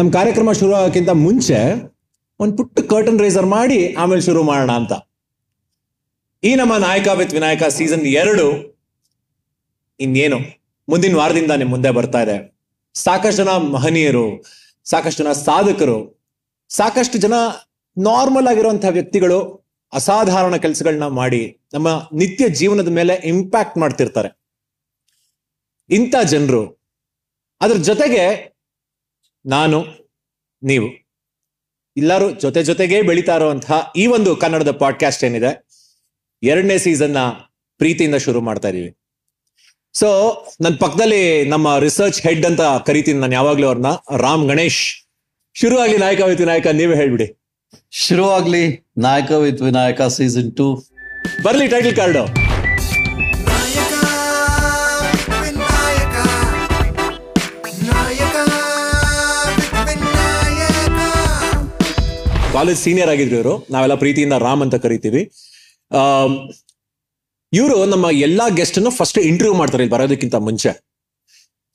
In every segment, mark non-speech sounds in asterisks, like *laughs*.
ನಮ್ಮ ಕಾರ್ಯಕ್ರಮ ಶುರು ಆಗೋಕ್ಕಿಂತ ಮುಂಚೆ ಒಂದು ಪುಟ್ಟ ಕರ್ಟನ್ ರೇಸರ್ ಮಾಡಿ ಆಮೇಲೆ ಶುರು ಮಾಡೋಣ ಅಂತ. ಈ ನಮ್ಮ ನಾಯಕ ವಿತ್ ವಿನಾಯಕ ಸೀಸನ್ ಎರಡು ಇನ್ನೇನು? ಮುಂದಿನ ವಾರದಿಂದ ನಿಮ್ ಮುಂದೆ ಬರ್ತಾ ಇದೆ. ಸಾಕಷ್ಟು ಜನ ಮಹನೀಯರು, ಸಾಕಷ್ಟು ಜನ ಸಾಧಕರು, ಸಾಕಷ್ಟು ಜನ ನಾರ್ಮಲ್ ಆಗಿರುವಂತಹ ವ್ಯಕ್ತಿಗಳು ಅಸಾಧಾರಣ ಕೆಲಸಗಳನ್ನ ಮಾಡಿ ನಮ್ಮ ನಿತ್ಯ ಜೀವನದ ಮೇಲೆ ಇಂಪ್ಯಾಕ್ಟ್ ಮಾಡ್ತಿರ್ತಾರೆ. ಇಂಥ ಜನರು. ಅದ್ರ ಜೊತೆಗೆ ನಾನು ನೀವು. ಎಲ್ಲರೂ ಜೊತೆ ಜೊತೆಗೆ ಬೆಳೀತಾ ಇರುವಂತಹ ಈ ಒಂದು ಕನ್ನಡದ ಪಾಡ್ಕಾಸ್ಟ್ ಏನಿದೆ ಎರಡನೇ ಸೀಸನ್ನ ಪ್ರೀತಿಯಿಂದ ಶುರು ಮಾಡ್ತಾ ಇದೀವಿ. ಸೊ ನನ್ನ ಪಕ್ಕದಲ್ಲಿ ನಮ್ಮ ರಿಸರ್ಚ್ ಹೆಡ್ ಅಂತ ಕರಿತೀನಿ ನಾನು ಯಾವಾಗ್ಲೂ ಅವ್ರನ್ನ ರಾಮ್ ಗಣೇಶ್. ಶುರು ಆಗಲಿ ನಾಯಕ ವಿತ್ ವಿನಾಯಕ ನೀವೇ ಹೇಳ್ಬಿಡಿ. ಶುರುವಾಗ್ಲಿ Nayaka with Vinayaka season two ಬರ್ಲಿ ಟೈಟಲ್ ಕಾರ್ಡು ಕಾಲೇಜ್ ಸೀನಿಯರ್ ಆಗಿದ್ರು ಇವರು. ನಾವೆಲ್ಲ ಪ್ರೀತಿಯಿಂದ ರಾಮ್ ಅಂತ ಕರಿತೀವಿ. ಇವರು ನಮ್ಮ ಎಲ್ಲಾ ಗೆಸ್ಟ್ ಅನ್ನು ಫಸ್ಟ್ ಇಂಟರ್ವ್ಯೂ ಮಾಡ್ತಾರೆ ಇಲ್ಲಿ ಬರೋದಕ್ಕಿಂತ ಮುಂಚೆ.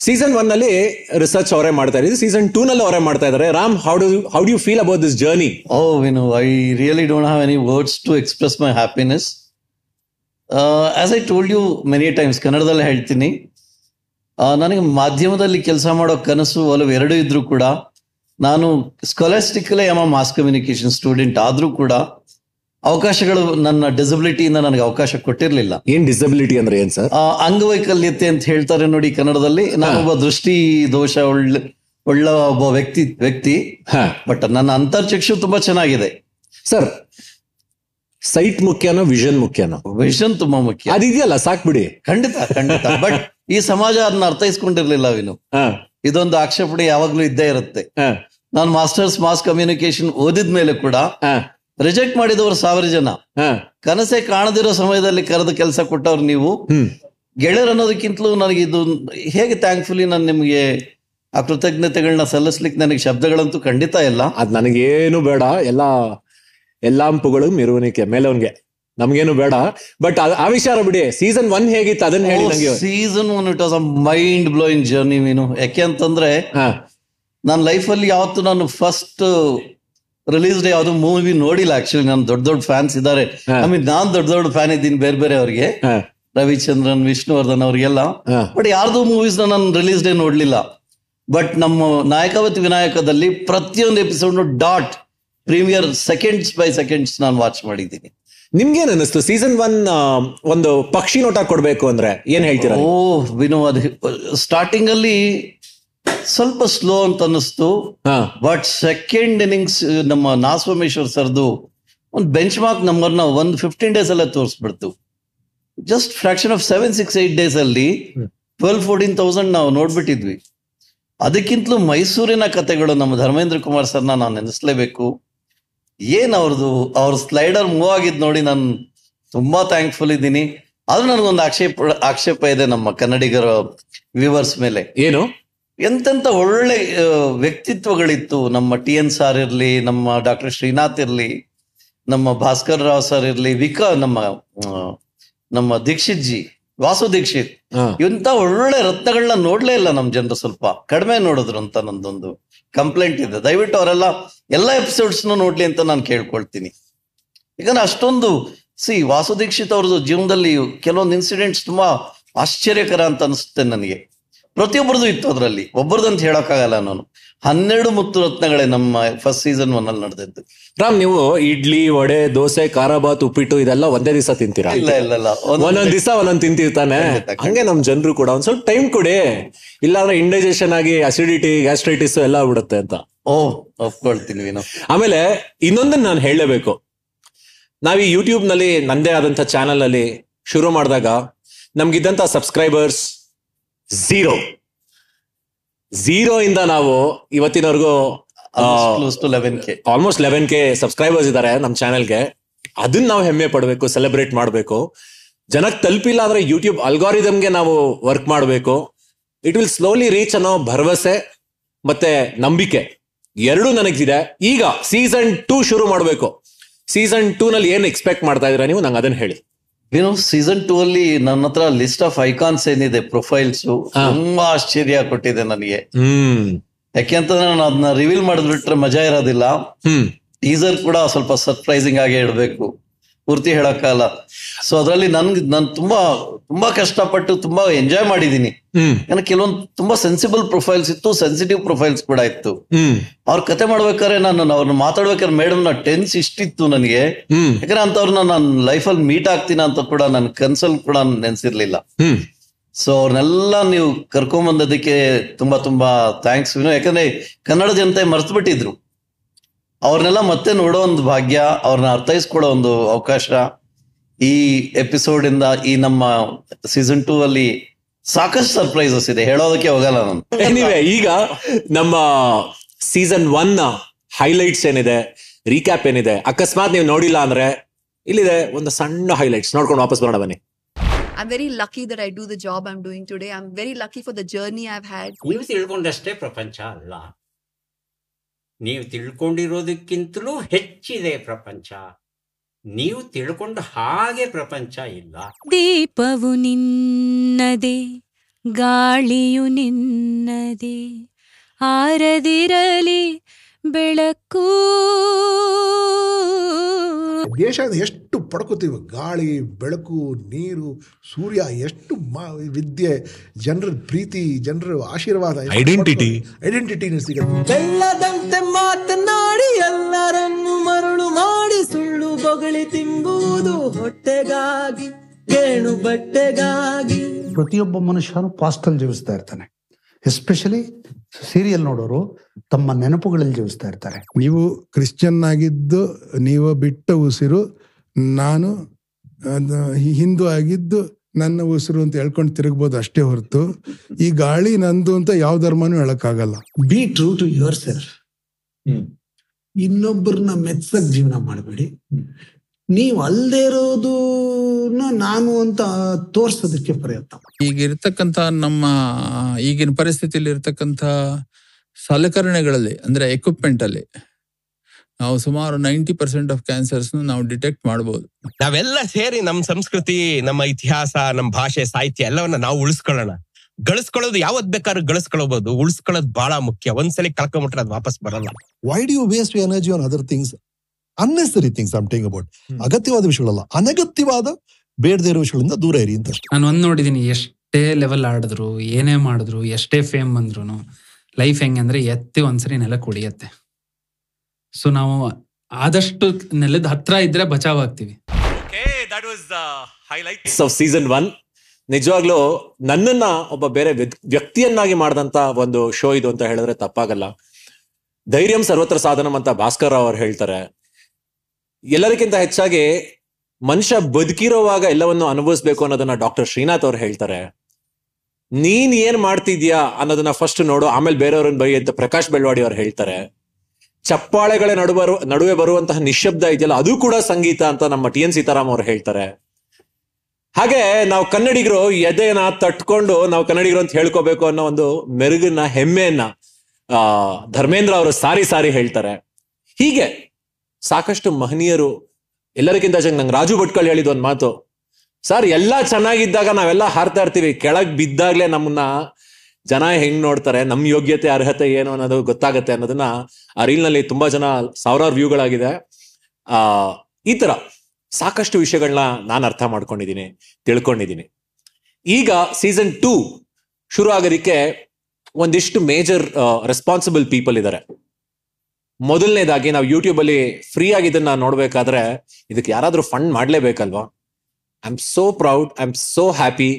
ಸೀಸನ್ ಒನ್ನಲ್ಲಿ ರಿಸರ್ಚ್ ಅವರೇ ಮಾಡ್ತಾ ಇದ್ದಾರೆ. ಸೀಸನ್ ಟೂ ನಲ್ಲಿ ಅವರೇ ಮಾಡ್ತಾ ಇದ್ದಾರೆ. Ram how do how do you feel about this journey oh Vinu I really don't have any words to express my happiness as I told you many times ಕನ್ನಡದಲ್ಲೇ ಹೇಳ್ತೀನಿ. ಆ, ನನಗೆ ಮಾಧ್ಯಮದಲ್ಲಿ ಕೆಲಸ ಮಾಡೋ ಕನಸು ಒಲವು ಎರಡು ಇದ್ರು ಕೂಡ ನಾನು ಸ್ಕಾಲಸ್ಟಿಕಲೇ ಎಂ ಮಾಸ್ ಕಮ್ಯುನಿಕೇಶನ್ ಸ್ಟೂಡೆಂಟ್ ಆದ್ರೂ ಕೂಡ ಅವಕಾಶಗಳು ನನ್ನ ಡಿಸಬಿಲಿಟಿಯಿಂದ ನನಗೆ ಅವಕಾಶ ಕೊಟ್ಟಿರಲಿಲ್ಲ. ಏನ್ ಡಿಸಬಿಲಿಟಿ ಅಂದ್ರೆ ಏನ್ ಸರ್? ಅಂಗವೈಕಲ್ಯತೆ ಅಂತ ಹೇಳ್ತಾರೆ ನೋಡಿ ಕನ್ನಡದಲ್ಲಿ. ನಾನೊಬ್ಬ ದೃಷ್ಟಿ ದೋಷ ಒಳ್ಳೆ ಒಳ್ಳೆ ಒಬ್ಬ ವ್ಯಕ್ತಿ ವ್ಯಕ್ತಿ. ಬಟ್ ನನ್ನ ಅಂತರ್ಚಕ್ಷು ತುಂಬಾ ಚೆನ್ನಾಗಿದೆ. ಸರ್ ಸೈಟ್ ಮುಖ್ಯನೋ ವಿಷನ್ ಮುಖ್ಯನೋ? ವಿಷನ್ ತುಂಬಾ ಮುಖ್ಯ. ಅದಿದೆಯಲ್ಲ ಸಾಕ್ಬಿಡಿ. ಖಂಡಿತ ಖಂಡಿತ. ಬಟ್ ಈ ಸಮಾಜ ಅದನ್ನ ಅರ್ಥೈಸ್ಕೊಂಡಿರ್ಲಿಲ್ಲ ವಿನು ಹಾ. ಇದೊಂದು ಆಕ್ಷೇಪಣೆ ಯಾವಾಗ್ಲೂ ಇದ್ದೇ ಇರುತ್ತೆ. ನಾನು ಮಾಸ್ಟರ್ಸ್ ಮಾಸ್ ಕಮ್ಯುನಿಕೇಶನ್ ಓದಿದ ಮೇಲೆ ಕೂಡ ರಿಜೆಕ್ಟ್ ಮಾಡಿದವರು ಸಾವಿರ ಜನ. ಹಾ. ಕನಸೆ ಕಾಣದಿರೋ ಸಮಯದಲ್ಲಿ ಕರೆದು ಕೆಲಸ ಕೊಟ್ಟವ್ರು ನೀವು. ಗೆಳೆಯರು ಅನ್ನೋದಕ್ಕಿಂತಲೂ ನನಗೆ ಇದು ಹೇಗೆ ಥ್ಯಾಂಕ್ಫುಲಿ ನಾನು ನಿಮಗೆ ಆ ಕೃತಜ್ಞತೆಗಳನ್ನ ಸಲ್ಲಿಸ್ಲಿಕ್ಕೆ ನನಗೆ ಶಬ್ದಗಳಂತೂ ಖಂಡಿತ ಇಲ್ಲ. ಅದು ನನಗೇನು ಬೇಡ. ಎಲ್ಲ ಎಲ್ಲಾಂಪುಗಳು ಮೆರವಣಿಗೆ ಮೇಲವನ್ಗೆ ನಮ್ಗೇನು ಬೇಡ. ಬಟ್ ಆ ವಿಚಾರ ಬಿಡಿ. ಸೀಸನ್ ಒನ್ ಹೇಗಿತ್ತು? ಅದನ್ನ ಹೇಳಿ ನಂಗೆ. Season one it was a mind blowing journey ಮೀನು ಯಾಕೆ ಅಂತಂದ್ರೆ ನನ್ನ ಲೈಫ್ ಲೈಫಲ್ಲಿ ಯಾವತ್ತು ನಾನು ಫಸ್ಟ್ ರಿಲೀಸ್ ಡೇ ಯಾವ್ದು ಮೂವಿ ನೋಡಿಲ್ಲ. ಆಕ್ಚುಲಿ ನಾನು ದೊಡ್ಡ ದೊಡ್ಡ ಫ್ಯಾನ್ಸ್ ಇದ್ದಾರೆ. ಆಮೇಲೆ ಐ ಮೀನ್ ನಾನ್ ದೊಡ್ಡ ದೊಡ್ಡ ಫ್ಯಾನ್ ಇದ್ದೀನಿ ಬೇರೆ ಬೇರೆ ಅವರಿಗೆ. ರವಿಚಂದ್ರನ್ ವಿಷ್ಣುವರ್ಧನ್ ಅವ್ರಿಗೆಲ್ಲ. ಬಟ್ ಯಾರ್ದು ಮೂವೀಸ್ ನಾನು ರಿಲೀಸ್ ಡೇ ನೋಡ್ಲಿಲ್ಲ. ಬಟ್ ನಮ್ಮ ನಾಯಕವತಿ ವಿನಾಯಕದಲ್ಲಿ ಪ್ರತಿಯೊಂದು episode dot premiere seconds by seconds ನಾನು ವಾಚ್ ಮಾಡಿದ್ದೀನಿ. ನಿಮ್ಗೇನ್ ಅನಿಸ್ತು ಸೀಸನ್ ಒನ್ ಒಂದು ಪಕ್ಷಿ ನೋಟ ಕೊಡ್ಬೇಕು ಅಂದ್ರೆ ಏನ್ ಹೇಳ್ತೀರಾ ಓ ವಿನೋದ್ ಅದು ಸ್ಟಾರ್ಟಿಂಗ್ ಅಲ್ಲಿ ಸ್ವಲ್ಪ ಸ್ಲೋ ಅಂತ ಅನ್ನಿಸ್ತು. ಹಾ. ಬಟ್ ಸೆಕೆಂಡ್ ಇನ್ನಿಂಗ್ಸ್ ನಮ್ಮ ನಾಸೋಮೇಶ್ವರ್ ಸರ್ದು ಒಂದು ಬೆಂಚ್ ಮಾರ್ಕ್ ನಂಬರ್ನ ಒಂದ್ ಫಿಫ್ಟೀನ್ ಡೇಸ್ ಅಲ್ಲೇ ತೋರಿಸ್ಬಿಡ್ತು. Just fraction of seven six eight days ಅಲ್ಲಿ ಟ್ವೆಲ್ ಫೋರ್ಟೀನ್ ತೌಸಂಡ್ ನಾವು ನೋಡ್ಬಿಟ್ಟಿದ್ವಿ. ಅದಕ್ಕಿಂತಲೂ ಮೈಸೂರಿನ ಕತೆಗಳು ನಮ್ಮ ಧರ್ಮೇಂದ್ರ ಕುಮಾರ್ ಸರ್ನ ನಾನು ನೆನೆಸ್ಲೇಬೇಕು ಏನ್ ಅವ್ರದ್ದು ಅವ್ರ ಸ್ಲೈಡರ್ ಮೂವ್ ಆಗಿದ್ ನೋಡಿ ನಾನು ತುಂಬಾ ಥ್ಯಾಂಕ್ಫುಲ್ ಇದ್ದೀನಿ. ಆದ್ರೂ ನನಗೊಂದು ಆಕ್ಷೇಪ ಆಕ್ಷೇಪ ಇದೆ ನಮ್ಮ ಕನ್ನಡಿಗರ ವ್ಯೂವರ್ಸ್ ಮೇಲೆ. ಏನು? ಎಂತೆಂತ ಒಳ್ಳೆ ವ್ಯಕ್ತಿತ್ವಗಳಿತ್ತು. ನಮ್ಮ ಟಿ ಎನ್ ಸಾರ್ ಇರ್ಲಿ ನಮ್ಮ ಡಾಕ್ಟರ್ ಶ್ರೀನಾಥ್ ಇರ್ಲಿ ನಮ್ಮ ಭಾಸ್ಕರ್ ರಾವ್ ಸರ್ ಇರ್ಲಿ ವಿಕಾ ನಮ್ಮ ನಮ್ಮ ದೀಕ್ಷಿತ್ ಜಿ ವಾಸು ದೀಕ್ಷಿತ್. ಇಂಥ ಒಳ್ಳೆ ರತ್ನಗಳನ್ನ ನೋಡ್ಲೇ ಇಲ್ಲ ನಮ್ ಜನರು ಸ್ವಲ್ಪ. ಕಡಿಮೆ ನೋಡಿದ್ರು ಅಂತ ನಂದೊಂದು ಕಂಪ್ಲೇಂಟ್ ಇದೆ. ದಯವಿಟ್ಟು ಅವರೆಲ್ಲ ಎಲ್ಲ ಎಪಿಸೋಡ್ಸ್ ನೋಡ್ಲಿ ಅಂತ ನಾನು ಕೇಳ್ಕೊಳ್ತೀನಿ. ಯಾಕಂದ್ರೆ ಅಷ್ಟೊಂದು ಸಿ ವಾಸು ದೀಕ್ಷಿತ್ ಅವ್ರದ್ದು ಜೀವನದಲ್ಲಿ ಕೆಲವೊಂದು ಇನ್ಸಿಡೆಂಟ್ಸ್ ತುಂಬಾ ಆಶ್ಚರ್ಯಕರ ಅಂತ ಅನಿಸುತ್ತೆ ನನಗೆ. ಪ್ರತಿಯೊಬ್ಬರದು ಇತ್ತು ಅದರಲ್ಲಿ. ಒಬ್ಬರದಂತ ಹೇಳಕ್ಕಾಗಲ್ಲ ನಾನು. ಹನ್ನೆರಡು ಮುತ್ತು ರತ್ನಗಳೇ ನಮ್ಮ ಫಸ್ಟ್ ಸೀಸನ್ ಒನ್ ಅಲ್ಲಿ ನಡೆದಿದ್ದು. ರಾಮ್ ನೀವು ಇಡ್ಲಿ ವಡೆ ದೋಸೆ ಖಾರಾಬಾತ್ ಉಪ್ಪಿಟ್ಟು ಇದೆಲ್ಲ ಒಂದೇ ದಿವಸ ತಿಂತೀರಾ? ಇಲ್ಲ ಇಲ್ಲ ಇಲ್ಲ. ಒಂದ್- ಒಂದೊಂದ್ ದಿವಸ ಒಂದೊಂದ್ ತಿಂತಿರ್ತಾನೆ. ಹಂಗೆ ನಮ್ ಜನರು ಕೂಡ ಒಂದ್ ಸ್ವಲ್ಪ ಟೈಮ್ ಕೊಡಿ. ಇಲ್ಲಾಂದ್ರೆ ಇಂಡೈಜೆಷನ್ ಆಗಿ ಅಸಿಡಿಟಿ ಗ್ಯಾಸ್ಟ್ರೈಟಿಸ್ ಎಲ್ಲ ಬಿಡುತ್ತೆ ಅಂತ. ಓ ಒಪ್ಕೊಳ್ತೀನಿ ಆಮೇಲೆ ಇನ್ನೊಂದನ್ನ ನಾನು ಹೇಳಲೇಬೇಕು ನಾವ್ ಈ ಯೂಟ್ಯೂಬ್ನಲ್ಲಿ ನಂದೇ ಆದಂತ ಚಾನೆಲ್ ಅಲ್ಲಿ ಶುರು ಮಾಡಿದಾಗ ನಮ್ಗಿದ್ದಂತ ಸಬ್ಸ್ಕ್ರೈಬರ್ಸ್ ಝೀರೋ ಝೀರೋ ಇಂದ ನಾವು ಇವತ್ತಿನವರೆಗೂ ಆಲ್ಮೋಸ್ಟ್ ಲೆವೆನ್ ಕೆ ಸಬ್ಸ್ಕ್ರೈಬರ್ಸ್ ಇದ್ದಾರೆ ನಮ್ಮ ಚಾನೆಲ್ಗೆ ಅದನ್ನ ನಾವು ಹೆಮ್ಮೆ ಪಡಬೇಕು ಸೆಲೆಬ್ರೇಟ್ ಮಾಡಬೇಕು. ಜನಕ್ಕೆ ತಲುಪಿಲ್ಲ ಅಂದ್ರೆ ಯೂಟ್ಯೂಬ್ ಅಲ್ಗಾರಿದಮ್ಗೆ ನಾವು ವರ್ಕ್ ಮಾಡಬೇಕು. ಇಟ್ ವಿಲ್ ಸ್ಲೋಲಿ ರೀಚ್ ಅನ್ನೋ ಭರವಸೆ ಮತ್ತೆ ನಂಬಿಕೆ ಎರಡು ನನಗಿದೆ. ಈಗ ಸೀಸನ್ ಟೂ ಶುರು ಮಾಡಬೇಕು. ಸೀಸನ್ ಟೂ ನಲ್ಲಿ ಏನ್ ಎಕ್ಸ್ಪೆಕ್ಟ್ ಮಾಡ್ತಾ ಇದೀರಾ ನೀವು? ನಂಗೆ ಅದನ್ನ ಹೇಳಿ. ಏನು ಸೀಸನ್ ಟೂ ಅಲ್ಲಿ ನನ್ನ ಹತ್ರ ಲಿಸ್ಟ್ ಆಫ್ ಐಕಾನ್ಸ್ ಏನಿದೆ ಪ್ರೊಫೈಲ್ಸ್ ತುಂಬಾ ಆಶ್ಚರ್ಯ ಕೊಟ್ಟಿದೆ ನನಗೆ. ಯಾಕೆಂತಂದ್ರೆ ನಾನು ಅದನ್ನ ರಿವೀಲ್ ಮಾಡಿದ್ಬಿಟ್ರೆ ಮಜಾ ಇರೋದಿಲ್ಲ. ಟೀಸರ್ ಕೂಡ ಸ್ವಲ್ಪ ಸರ್ಪ್ರೈಸಿಂಗ್ ಆಗಿ ಇಡಬೇಕು. ಪೂರ್ತಿ ಹೇಳಕ್ಕಾಗಲ್ಲ. ಸೊ ಅದರಲ್ಲಿ ನನ್ಗೆ ನಾನು ತುಂಬಾ ತುಂಬಾ ಕಷ್ಟಪಟ್ಟು ತುಂಬಾ ಎಂಜಾಯ್ ಮಾಡಿದೀನಿ. ಯಾಕಂದ್ರೆ ಕೆಲವೊಂದು ತುಂಬಾ ಸೆನ್ಸಿಬಲ್ ಪ್ರೊಫೈಲ್ಸ್ ಇತ್ತು ಸೆನ್ಸಿಟಿವ್ ಪ್ರೊಫೈಲ್ಸ್ ಕೂಡ ಇತ್ತು. ಅವ್ರ ಕತೆ ಮಾಡ್ಬೇಕಾದ್ರೆ ನಾನು ಅವ್ರನ್ನ ಮಾತಾಡ್ಬೇಕಾದ್ರೆ ಮೇಡಮ್ನ ಟೆನ್ಸ್ ಇಷ್ಟಿತ್ತು ನನಗೆ. ಯಾಕಂದ್ರೆ ಅಂತವ್ರನ್ನ ನಾನು ಲೈಫಲ್ಲಿ ಮೀಟ್ ಆಗ್ತೀನಿ ಅಂತ ಕೂಡ ನನ್ನ ಕನ್ಸಲ್ ಕೂಡ ನೆನ್ಸಿರ್ಲಿಲ್ಲ. ಸೊ ಅವ್ರನ್ನೆಲ್ಲ ನೀವು ಕರ್ಕೊಂಡ್ ಬಂದದಕ್ಕೆ ತುಂಬಾ ತುಂಬಾ ಥ್ಯಾಂಕ್ಸ್ ಯಾಕಂದ್ರೆ ಕನ್ನಡ ಜನತೆ ಮರ್ತು ಬಿಟ್ಟಿದ್ರು ಅವ್ರನ್ನೆಲ್ಲ ಮತ್ತೆ ನೋಡೋ ಒಂದು ಭಾಗ್ಯ ಅವ್ರನ್ನ ಅರ್ಥೈಸ್ಕೊಳ್ಳೋ ಒಂದು ಅವಕಾಶ ಈ ಎಪಿಸೋಡ್ ಇಂದ ಈ ನಮ್ಮ ಸೀಸನ್ ಟೂ ಅಲ್ಲಿ ಸಾಕಷ್ಟು ಸರ್ಪ್ರೈಸಸ್ ಇದೆ. ಹೇಳೋದಕ್ಕೆ ಹೋಗಲ್ಲ ನಾನು. ಎನಿವೆ ಈಗ ನಮ್ಮ ಸೀಸನ್ ಒನ್ ಹೈಲೈಟ್ಸ್ ಏನಿದೆ ರೀಕ್ಯಾಪ್ ಏನಿದೆ ಅಕಸ್ಮಾತ್ ನೀವು ನೋಡಿಲ್ಲ ಅಂದ್ರೆ ಇಲ್ಲಿದೆ ಒಂದು ಸಣ್ಣ ಹೈಲೈಟ್ಸ್ ನೋಡ್ಕೊಂಡು ವಾಪಸ್ ಬರೋಣ ಬನ್ನಿ. I'm very lucky that I do the job I'm doing today. I'm very lucky for the journey I've had. ನೀವು ತಿಳ್ಕೊಂಡಷ್ಟೇ ಪ್ರಪಂಚ ಅಲ್ಲ. ನೀವು ತಿಳ್ಕೊಂಡಿರೋದಕ್ಕಿಂತಲೂ ಹೆಚ್ಚಿದೆ ಪ್ರಪಂಚ. ನೀವು ತಿಳ್ಕೊಂಡ ಹಾಗೆ ಪ್ರಪಂಚ ಇಲ್ಲ. ದೀಪವು ನಿನ್ನದೆ ಗಾಳಿಯು ನಿನ್ನದೆ ಆರದಿರಲಿ ಬೆಳಕು. ದೇಶ ಎಷ್ಟು ಪಡ್ಕೋತೀವಿ ಗಾಳಿ ಬೆಳಕು ನೀರು ಸೂರ್ಯ ಎಷ್ಟು ವಿದ್ಯೆ ಜನರ ಪ್ರೀತಿ ಜನರ ಆಶೀರ್ವಾದ ಐಡೆಂಟಿಟಿ ಐಡೆಂಟಿಟಿ ಸಿಗುತ್ತೆ. ಬೆಲ್ಲದಂತೆ ಮಾತನಾಡಿ ಎಲ್ಲರನ್ನು ಮರಳು ಮಾಡಿ ಸುಳ್ಳು ಬೊಗಳಿ ತಿಂಬುವುದು ಹೊಟ್ಟೆಗಾಗಿ ಗೇಣು ಬಟ್ಟೆಗಾಗಿ. ಪ್ರತಿಯೊಬ್ಬ ಮನುಷ್ಯನು ಪಾಸ್ಟಲ್ಲಿ ಜೀವಿಸ್ತಾ ಇರ್ತಾನೆ. ಎಸ್ಪೆಷಲಿ ಸೀರಿಯಲ್ ನೋಡೋರು ತಮ್ಮ ನೆನಪುಗಳಲ್ಲಿ ಜೀವಿಸ್ತಾ ಇರ್ತಾರೆ. ನೀವು ಕ್ರಿಶ್ಚಿಯನ್ ಆಗಿದ್ದು ನೀವು ಬಿಟ್ಟ ಉಸಿರು ನಾನು ಹಿಂದೂ ಆಗಿದ್ದು ನನ್ನ ಉಸಿರು ಅಂತ ಹೇಳ್ಕೊಂಡು ತಿರುಗ್ಬೋದು ಅಷ್ಟೇ ಹೊರತು ಈ ಗಾಳಿ ನಂದು ಅಂತ ಯಾವ ಧರ್ಮನೂ ಹೇಳಕ್ಕಾಗಲ್ಲ. Be true to yourself. ಇನ್ನೊಬ್ಬರನ್ನ ಮೆಚ್ಚಕ್ ಜೀವನ ಮಾಡಬೇಡಿ. ನೀವು ಅಲ್ಲದೆ ಇರೋದು ನಾನು ಅಂತ ತೋರ್ಸೋದಕ್ಕೆ ಪ್ರಯತ್ನ. ಈಗ ಇರ್ತಕ್ಕಂತ ನಮ್ಮ ಈಗಿನ ಪರಿಸ್ಥಿತಿಯಲ್ಲಿ ಇರ್ತಕ್ಕಂಥ ಸಲಕರಣೆಗಳಲ್ಲಿ ಅಂದ್ರೆ ಎಕ್ವಿಪ್ಮೆಂಟ್ ಅಲ್ಲಿ ನಾವು ಸುಮಾರು ನೈಂಟಿ ಪರ್ಸೆಂಟ್ ಆಫ್ ಕ್ಯಾನ್ಸರ್ಸ್ ನಾವು ಡಿಟೆಕ್ಟ್ ಮಾಡಬಹುದು ನಾವೆಲ್ಲ ಸೇರಿ ನಮ್ಮ ಸಂಸ್ಕೃತಿ ನಮ್ಮ ಇತಿಹಾಸ ನಮ್ಮ ಭಾಷೆ ಸಾಹಿತ್ಯ ಎಲ್ಲವನ್ನ ನಾವು ಉಳಿಸ್ಕೊಳ್ಳೋಣ. ಗಳಿಸ್ಕೊಳ್ಳೋದು ಯಾವತ್ ಬೇಕಾದ್ರೂ ಗಳಿಸ್ಕೊಳ್ಬಹುದು ಉಳಿಸ್ಕೊಳ್ಳೋದು ಬಹಳ ಮುಖ್ಯ. ಒಂದ್ಸಲಿ ಕಳ್ಕೊಂಬಿಟ್ರೆ ಅದು ವಾಪಸ್ ಬರಲ್ಲ. Why do you waste energy on other things unnecessary things I'm talking about ಅಗತ್ಯವಾದ ವಿಷಯಗಳಲ್ಲ. ಅನಗತ್ಯವಾದ ಬೇಡದೇ ಇರೋ ವಿಷಯಗಳಿಂದ ದೂರ ಇರಿ ಅಂತ ಅಷ್ಟೇ. ನಾನು ಒಂದ್ ನೋಡಿದೀನಿ ಎಷ್ಟೇ ಲೆವೆಲ್ ಆಡಿದ್ರು ಏನೇ ಮಾಡಿದ್ರು ಎಷ್ಟೇ ಫೇಮ್ ಬಂದ್ರು ಲೈಫ್ ಹೆಂಗೆ ಅಂದ್ರೆ ಎತ್ತಿ ಒಂದ್ಸರಿ ನೆಲ ಕುಡಿಯತ್ತೆ. ಸೊ ನಾವು ಆದಷ್ಟು ನೆಲದ ಹತ್ರ ಇದ್ರೆ ಬಚಾವ್ ಆಗ್ತೀವಿ. ಹೈಲೈಟ್ಸ್ ಆಫ್ ಸೀಸನ್ ಒನ್ ನಿಜವಾಗ್ಲೂ ನನ್ನನ್ನ ಒಬ್ಬ ಬೇರೆ ವ್ಯಕ್- ವ್ಯಕ್ತಿಯನ್ನಾಗಿ ಮಾಡಿದಂತ ಒಂದು ಶೋ ಇದು ಅಂತ ಹೇಳಿದ್ರೆ ತಪ್ಪಾಗಲ್ಲ. ಧೈರ್ಯಂ ಸರ್ವತ್ರ ಸಾಧನಂ ಅಂತ ಭಾಸ್ಕರ್ ರಾವ್ ಅವ್ರು ಹೇಳ್ತಾರೆ. ಎಲ್ಲರಿಗಿಂತ ಹೆಚ್ಚಾಗಿ ಮನುಷ್ಯ ಬದುಕಿರೋವಾಗ ಎಲ್ಲವನ್ನು ಅನುಭವಿಸ್ಬೇಕು ಅನ್ನೋದನ್ನ ಡಾಕ್ಟರ್ ಶ್ರೀನಾಥ್ ಅವ್ರು ಹೇಳ್ತಾರೆ. ನೀನ್ ಏನ್ ಮಾಡ್ತಿದ್ಯಾ ಅನ್ನೋದನ್ನ ಫಸ್ಟ್ ನೋಡು, ಆಮೇಲೆ ಬೇರೆಯವ್ರನ್ನ ಬೈ ಅಂತ ಪ್ರಕಾಶ್ ಬೆಳ್ವಾಡಿ ಅವ್ರು ಹೇಳ್ತಾರೆ. ಚಪ್ಪಾಳೆಗಳ ನಡುವೆ ನಡುವೆ ಬರುವಂತಹ ನಿಶಬ್ದ ಇದೆಯಲ್ಲ, ಅದು ಕೂಡ ಸಂಗೀತ ಅಂತ ನಮ್ಮ ಟಿ ಎನ್ ಸೀತಾರಾಮ್ ಅವ್ರು ಹೇಳ್ತಾರೆ. ಹಾಗೆ ನಾವು ಕನ್ನಡಿಗರು ಎದೆನ ತಟ್ಕೊಂಡು ನಾವು ಕನ್ನಡಿಗರು ಅಂತ ಹೇಳ್ಕೋಬೇಕು ಅನ್ನೋ ಒಂದು ಮೆರುಗನ್ನ ಹೆಮ್ಮೆಯನ್ನ, ಆ, ಧರ್ಮೇಂದ್ರ ಅವರು ಸಾರಿ ಸಾರಿ ಹೇಳ್ತಾರೆ. ಹೀಗೆ ಸಾಕಷ್ಟು ಮಹನೀಯರು ಎಲ್ಲರಿಗಿಂತ ಚೆನ್ನಾಗಿ ನಂಗೆ ರಾಜು ಭಟ್ಕಳ್ ಹೇಳಿದ ಒಂದು ಮಾತು. ಸರ್, ಎಲ್ಲ ಚೆನ್ನಾಗಿದ್ದಾಗ ನಾವೆಲ್ಲ ಹಾರ್ತಾ ಇರ್ತೀವಿ. ಕೆಳಗ್ ಬಿದ್ದಾಗ್ಲೇ ನಮ್ಮನ್ನ ಜನ ಹೆಂಗ್ ನೋಡ್ತಾರೆ, ನಮ್ ಯೋಗ್ಯತೆ, ಅರ್ಹತೆ ಏನು ಅನ್ನೋದು ಗೊತ್ತಾಗತ್ತೆ ಅನ್ನೋದನ್ನ ಆ ರೀಲ್ನಲ್ಲಿ ತುಂಬಾ ಜನ ಸಾವಿರಾರು ವ್ಯೂಗಳಾಗಿದೆ. ಆ, ಈ ತರ ಸಾಕಷ್ಟು ವಿಷಯಗಳನ್ನ ನಾನು ಅರ್ಥ ಮಾಡ್ಕೊಂಡಿದ್ದೀನಿ ತಿಳ್ಕೊಂಡಿದ್ದೀನಿ ಈಗ ಸೀಸನ್ ಟೂ ಶುರು ಆಗೋದಕ್ಕೆ ಒಂದಿಷ್ಟು ಮೇಜರ್ ರೆಸ್ಪಾನ್ಸಿಬಲ್ ಪೀಪಲ್ ಇದ್ದಾರೆ ಮೊದಲನೇದಾಗಿ ನಾವು ಯೂಟ್ಯೂಬ್ ಅಲ್ಲಿ ಫ್ರೀ ಆಗಿ ಇದನ್ನ ನೋಡ್ಬೇಕಾದ್ರೆ ಇದಕ್ಕೆ ಯಾರಾದ್ರೂ fund ಮಾಡ್ಲೇಬೇಕಲ್ವಾ? I am so proud I am so happy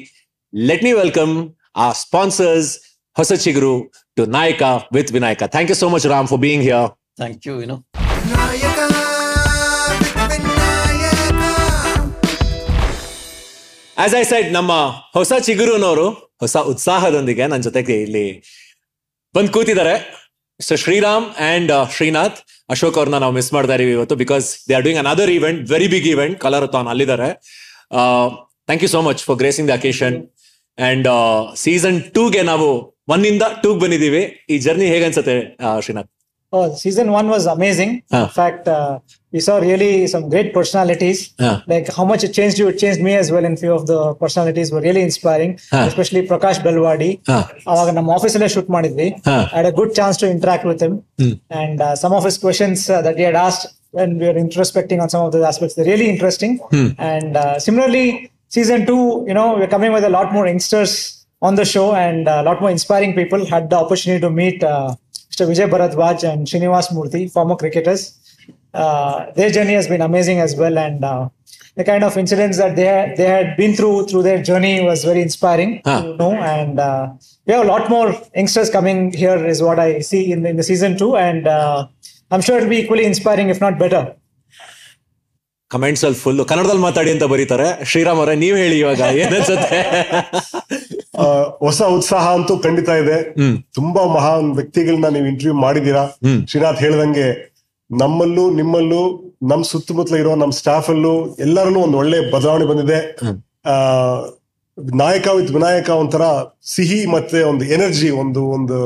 let me welcome uh sponsors Hosa Chiguru to Nayaka with Vinayaka thank you so much Ram for being here thank you Vinu as I said ನಮ್ಮ ಹೊಸ ಚಿಗುರುನವರು ಹೊಸ ಉತ್ಸಾಹದೊಂದಿಗೆ ನನ್ನ ಜೊತೆಗೆ ಇಲ್ಲಿ ಬಂದು ಕೂತಿದ್ದಾರೆ. Mister Sriram and Srinath Ashok ಅವ್ರನ್ನ ನಾವು ಮಿಸ್ ಮಾಡ್ತಾ ಇದೀವಿ ಇವತ್ತು because they are doing another event very big event Colorathon ಅಲ್ಲಿದ್ದಾರೆ. Thank you so much for gracing the occasion and season ಟೂಗೆ ನಾವು ಒನ್ ಇಂದ ಟೂಗ್ ಬಂದಿದ್ದೀವಿ. ಈ ಜರ್ನಿ ಹೇಗನ್ಸುತ್ತೆ ಆ, Srinath? Oh, season one was amazing. Huh. In fact, uh, we saw really some great personalities. Huh. Like how much it changed you, it changed me as well. And few of the personalities were really inspiring, Huh. especially Prakash Belwadi. ಹಾ ಅವಾಗ ನಮ್ಮ ಆಫೀಸಲ್ಲೇ shoot ಮಾಡಿದ್ವಿ ಹಾ I had a good chance to interact with him. Hmm. And uh, some of his questions uh, that he had asked when we were introspecting on some of those aspects, they're really interesting. Hmm. And uh, similarly, season two, you know, we're coming with a lot more youngsters on the show and a lot more inspiring people. Had the opportunity to meet uh, Mr. Vijay Bharadwaj and Srinivas Murthy, former cricketers. Uh, their journey has been amazing as well. And uh, the kind of incidents that they had, they had been through through their journey was very inspiring Huh. to know. And uh, we have a lot more youngsters coming here, is what I see in the, in the season two. And uh, I'm sure it'll be equally inspiring, if not better. Comments ಅಲ್ಲಿ full ಕನ್ನಡದಲ್ಲಿ ಮಾತಾಡಿ ಅಂತ ಬರೀತಾರೆ ಶ್ರೀರಾಮ್ ಅವರೇ ನೀವ್ ಹೇಳಿ ಇವಾಗ ಏನನ್ಸುತ್ತೆ *laughs* ಆ, ಹೊಸ ಉತ್ಸಾಹ ಅಂತೂ ಖಂಡಿತ ಇದೆ. ತುಂಬಾ ಮಹಾನ್ ವ್ಯಕ್ತಿಗಳನ್ನ ನೀವು ಇಂಟರ್ವ್ಯೂ ಮಾಡಿದೀರಾ ಶ್ರೀನಾಥ್ ಹೇಳ್ದಂಗೆ ನಮ್ಮಲ್ಲೂ ನಿಮ್ಮಲ್ಲೂ ನಮ್ ಸುತ್ತಮುತ್ತಲ ಇರೋ ನಮ್ ಸ್ಟಾಫ್ ಅಲ್ಲೂ ಎಲ್ಲರಲ್ಲೂ ಒಂದು ಒಳ್ಳೆ ಬದಲಾವಣೆ ಬಂದಿದೆ. ಆ ನಾಯಕ ವಿತ್ ವಿನಾಯಕ ಒಂಥರ ಸಿಹಿ ಮತ್ತೆ ಒಂದು ಎನರ್ಜಿ ಒಂದು ಒಂದು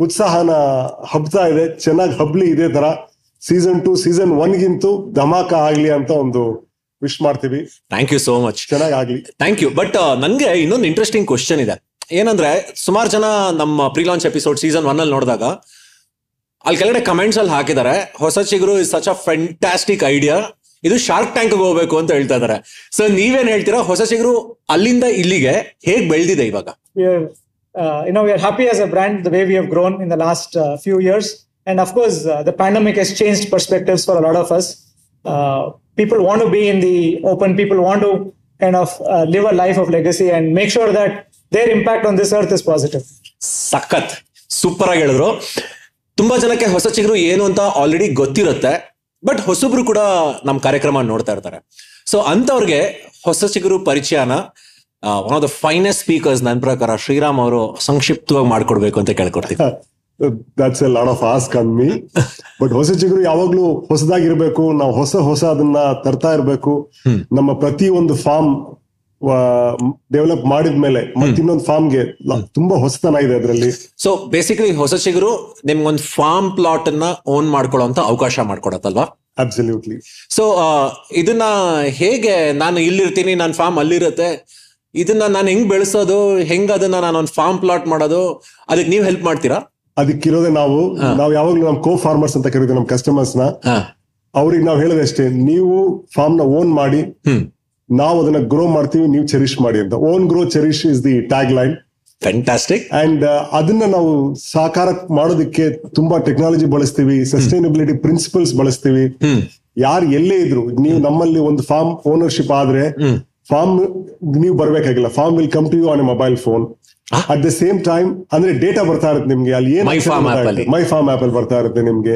ಉತ್ಸಾಹನ ಹಬ್ತಾ ಇದೆ. ಚೆನ್ನಾಗಿ ಹಬ್ಲಿ ಇದೇ ತರ. ಸೀಸನ್ ಟು ಸೀಸನ್ ಒನ್ಗಿಂತೂ ಧಮಾಕ ಆಗ್ಲಿ ಅಂತ ಒಂದು ವಿಶ್ ಮಾಡ್ತೀವಿ. ಥ್ಯಾಂಕ್ ಯು ಸೋ ಮಚ್ ಚೆನ್ನಾಗಿ ಆಗ್ಲಿ ಥ್ಯಾಂಕ್ ಯು ಬಟ್ ನನಗೆ ಇನ್ನೊಂದು ಇಂಟ್ರೆಸ್ಟಿಂಗ್ ಕ್ವಶನ್ ಇದೆ. ಏನಂದ್ರೆ ಸುಮಾರು ಜನ ನಮ್ಮ pre launch episode season one ಅಲ್ಲಿ ನೋಡಿದಾಗ ಅಲ್ಲಿ ಕೆಳಗಡೆ ಕಮೆಂಟ್ಸ್ ಅಲ್ಲಿ ಹಾಕಿದ್ದಾರೆ Hosa Chiguru is such a fantastic idea ಇದು ಶಾರ್ಕ್ ಟ್ಯಾಂಕ್ ಹೋಗ್ಬೇಕು ಅಂತ ಹೇಳ್ತಾ ಇದಾರೆ. ಸೊ ನೀವೇನ್ ಹೇಳ್ತೀರಾ? ಹೊಸ ಚಿಗುರು ಅಲ್ಲಿಂದ ಇಲ್ಲಿಗೆ ಹೇಗ್ ಬೆಳೆದಿದೆ ಇವಾಗ? We are uh, you know we are happy as a brand the way we have grown in the last uh, few years. And of course uh, the pandemic has changed perspectives for a lot of us. Uh, people want to be in the open people want to kind of uh, live a life of legacy and make sure that their impact on this earth is positive. ಸಖತ್. Super ಆಗಿ ಹೇಳಿದ್ರು. ತುಂಬಾ ಜನಕ್ಕೆ ಹೊಸ ಚಿಗುರು ಏನು ಅಂತ already ಗೊತ್ತಿರುತ್ತೆ. ಬಟ್ ಹೊಸಬ್ರು ಕೂಡ ನಮ್ಮ ಕಾರ್ಯಕ್ರಮ ನೋಡ್ತಾ ಇರ್ತಾರೆ. ಸೊ ಅಂತವ್ರಿಗೆ ಹೊಸ ಚಿಗುರು ಪರಿಚಯನ one of the finest speakers ನನ್ನ ಪ್ರಕಾರ ಶ್ರೀರಾಮ್ ಅವರು ಸಂಕ್ಷಿಪ್ತವಾಗಿ ಮಾಡ್ಕೊಡ್ಬೇಕು ಅಂತ ಕೇಳ್ಕೊಡ್ತೀನಿ. That's a lot of ask on me but Hosa Chiguru ಯಾವಾಗ್ಲೂ ಹೊಸದಾಗಿರ್ಬೇಕು. ನಾವು ಹೊಸ ಹೊಸ ಅದನ್ನ ತರ್ತಾ ಇರ್ಬೇಕು. ನಮ್ಮ ಪ್ರತಿ ಒಂದು ಫಾರ್ಮ್ ಡೆವಲಪ್ ಮಾಡಿದ್ಮೇಲೆ ಮತ್ತೆ ಇನ್ನೊಂದು ಫಾರ್ಮ್ಗೆ ತುಂಬಾ ಹೊಸತನ ಇದೆ ಅದರಲ್ಲಿ. ಸೊ ಬೇಸಿಕಲಿ ಹೊಸ ಚಿಗುರು ನಿಮ್ಗೊಂದು ಫಾರ್ಮ್ ಪ್ಲಾಟ್ ಅನ್ನ ಓನ್ ಮಾಡ್ಕೊಳ್ಳೋ ಅಂತ ಅವಕಾಶ ಮಾಡ್ಕೊಡತ್ತಲ್ವಾ? ಅಬ್ಸಲ್ಯೂಟ್ಲಿ ಸೊ ಇದನ್ನ ಹೇಗೆ ನಾನು ಇಲ್ಲಿರ್ತೀನಿ ನನ್ನ ಫಾರ್ಮ್ ಅಲ್ಲಿರುತ್ತೆ ಇದನ್ನ ನಾನು ಹೆಂಗ್ ಬೆಳೆಸೋದು ಹೆಂಗ್ ಅದನ್ನ ನಾನು ಒಂದು ಫಾರ್ಮ್ ಪ್ಲಾಟ್ ಮಾಡೋದು ಅದಕ್ಕೆ ನೀವು ಹೆಲ್ಪ್ ಮಾಡ್ತೀರಾ? ಅದಕ್ಕಿರೋದೇ ನಾವು ನಾವು ಯಾವಾಗ್ಲೂ ನಮ್ ಕೋ ಫಾರ್ಮರ್ಸ್ ಅಂತ ಕರೀತೀವಿ ನಮ್ ಕಸ್ಟಮರ್ಸ್ನ. ಅವ್ರಿಗೆ ನಾವು ಹೇಳೋದಷ್ಟೇ ನೀವು ಫಾರ್ಮ್ನ ಓನ್ ಮಾಡಿ ನಾವು ಅದನ್ನ ಗ್ರೋ ಮಾಡ್ತೀವಿ ನೀವು ಚೆರಿಶ್ ಮಾಡಿ ಅಂತ. Own grow cherish is the tag line fantastic and ಅದನ್ನ ನಾವು ಸಾಕಾರ ಮಾಡೋದಕ್ಕೆ ತುಂಬಾ ಟೆಕ್ನಾಲಜಿ ಬಳಸ್ತೀವಿ ಸಸ್ಟೈನಬಿಲಿಟಿ ಪ್ರಿನ್ಸಿಪಲ್ಸ್ ಬಳಸ್ತೀವಿ. ಯಾರು ಎಲ್ಲೇ ಇದ್ರು ನೀವು ನಮ್ಮಲ್ಲಿ ಒಂದು ಫಾರ್ಮ್ ಓನರ್ಶಿಪ್ ಆದ್ರೆ ಫಾರ್ಮ್ ನೀವು ಬರ್ಬೇಕಾಗಿಲ್ಲ farm will come to you on a mobile phone at the same time ಅಂದ್ರೆ ಡೇಟಾ ಬರ್ತಾ ಇರುತ್ತೆ ನಿಮ್ಗೆ. ಅಲ್ಲಿ ಏನ್. ಮೈ ಫಾರ್ಮ್ ಆಪ್ ಅಲ್ಲಿ. ಬರ್ತಾ ಇರುತ್ತೆ ನಿಮ್ಗೆ.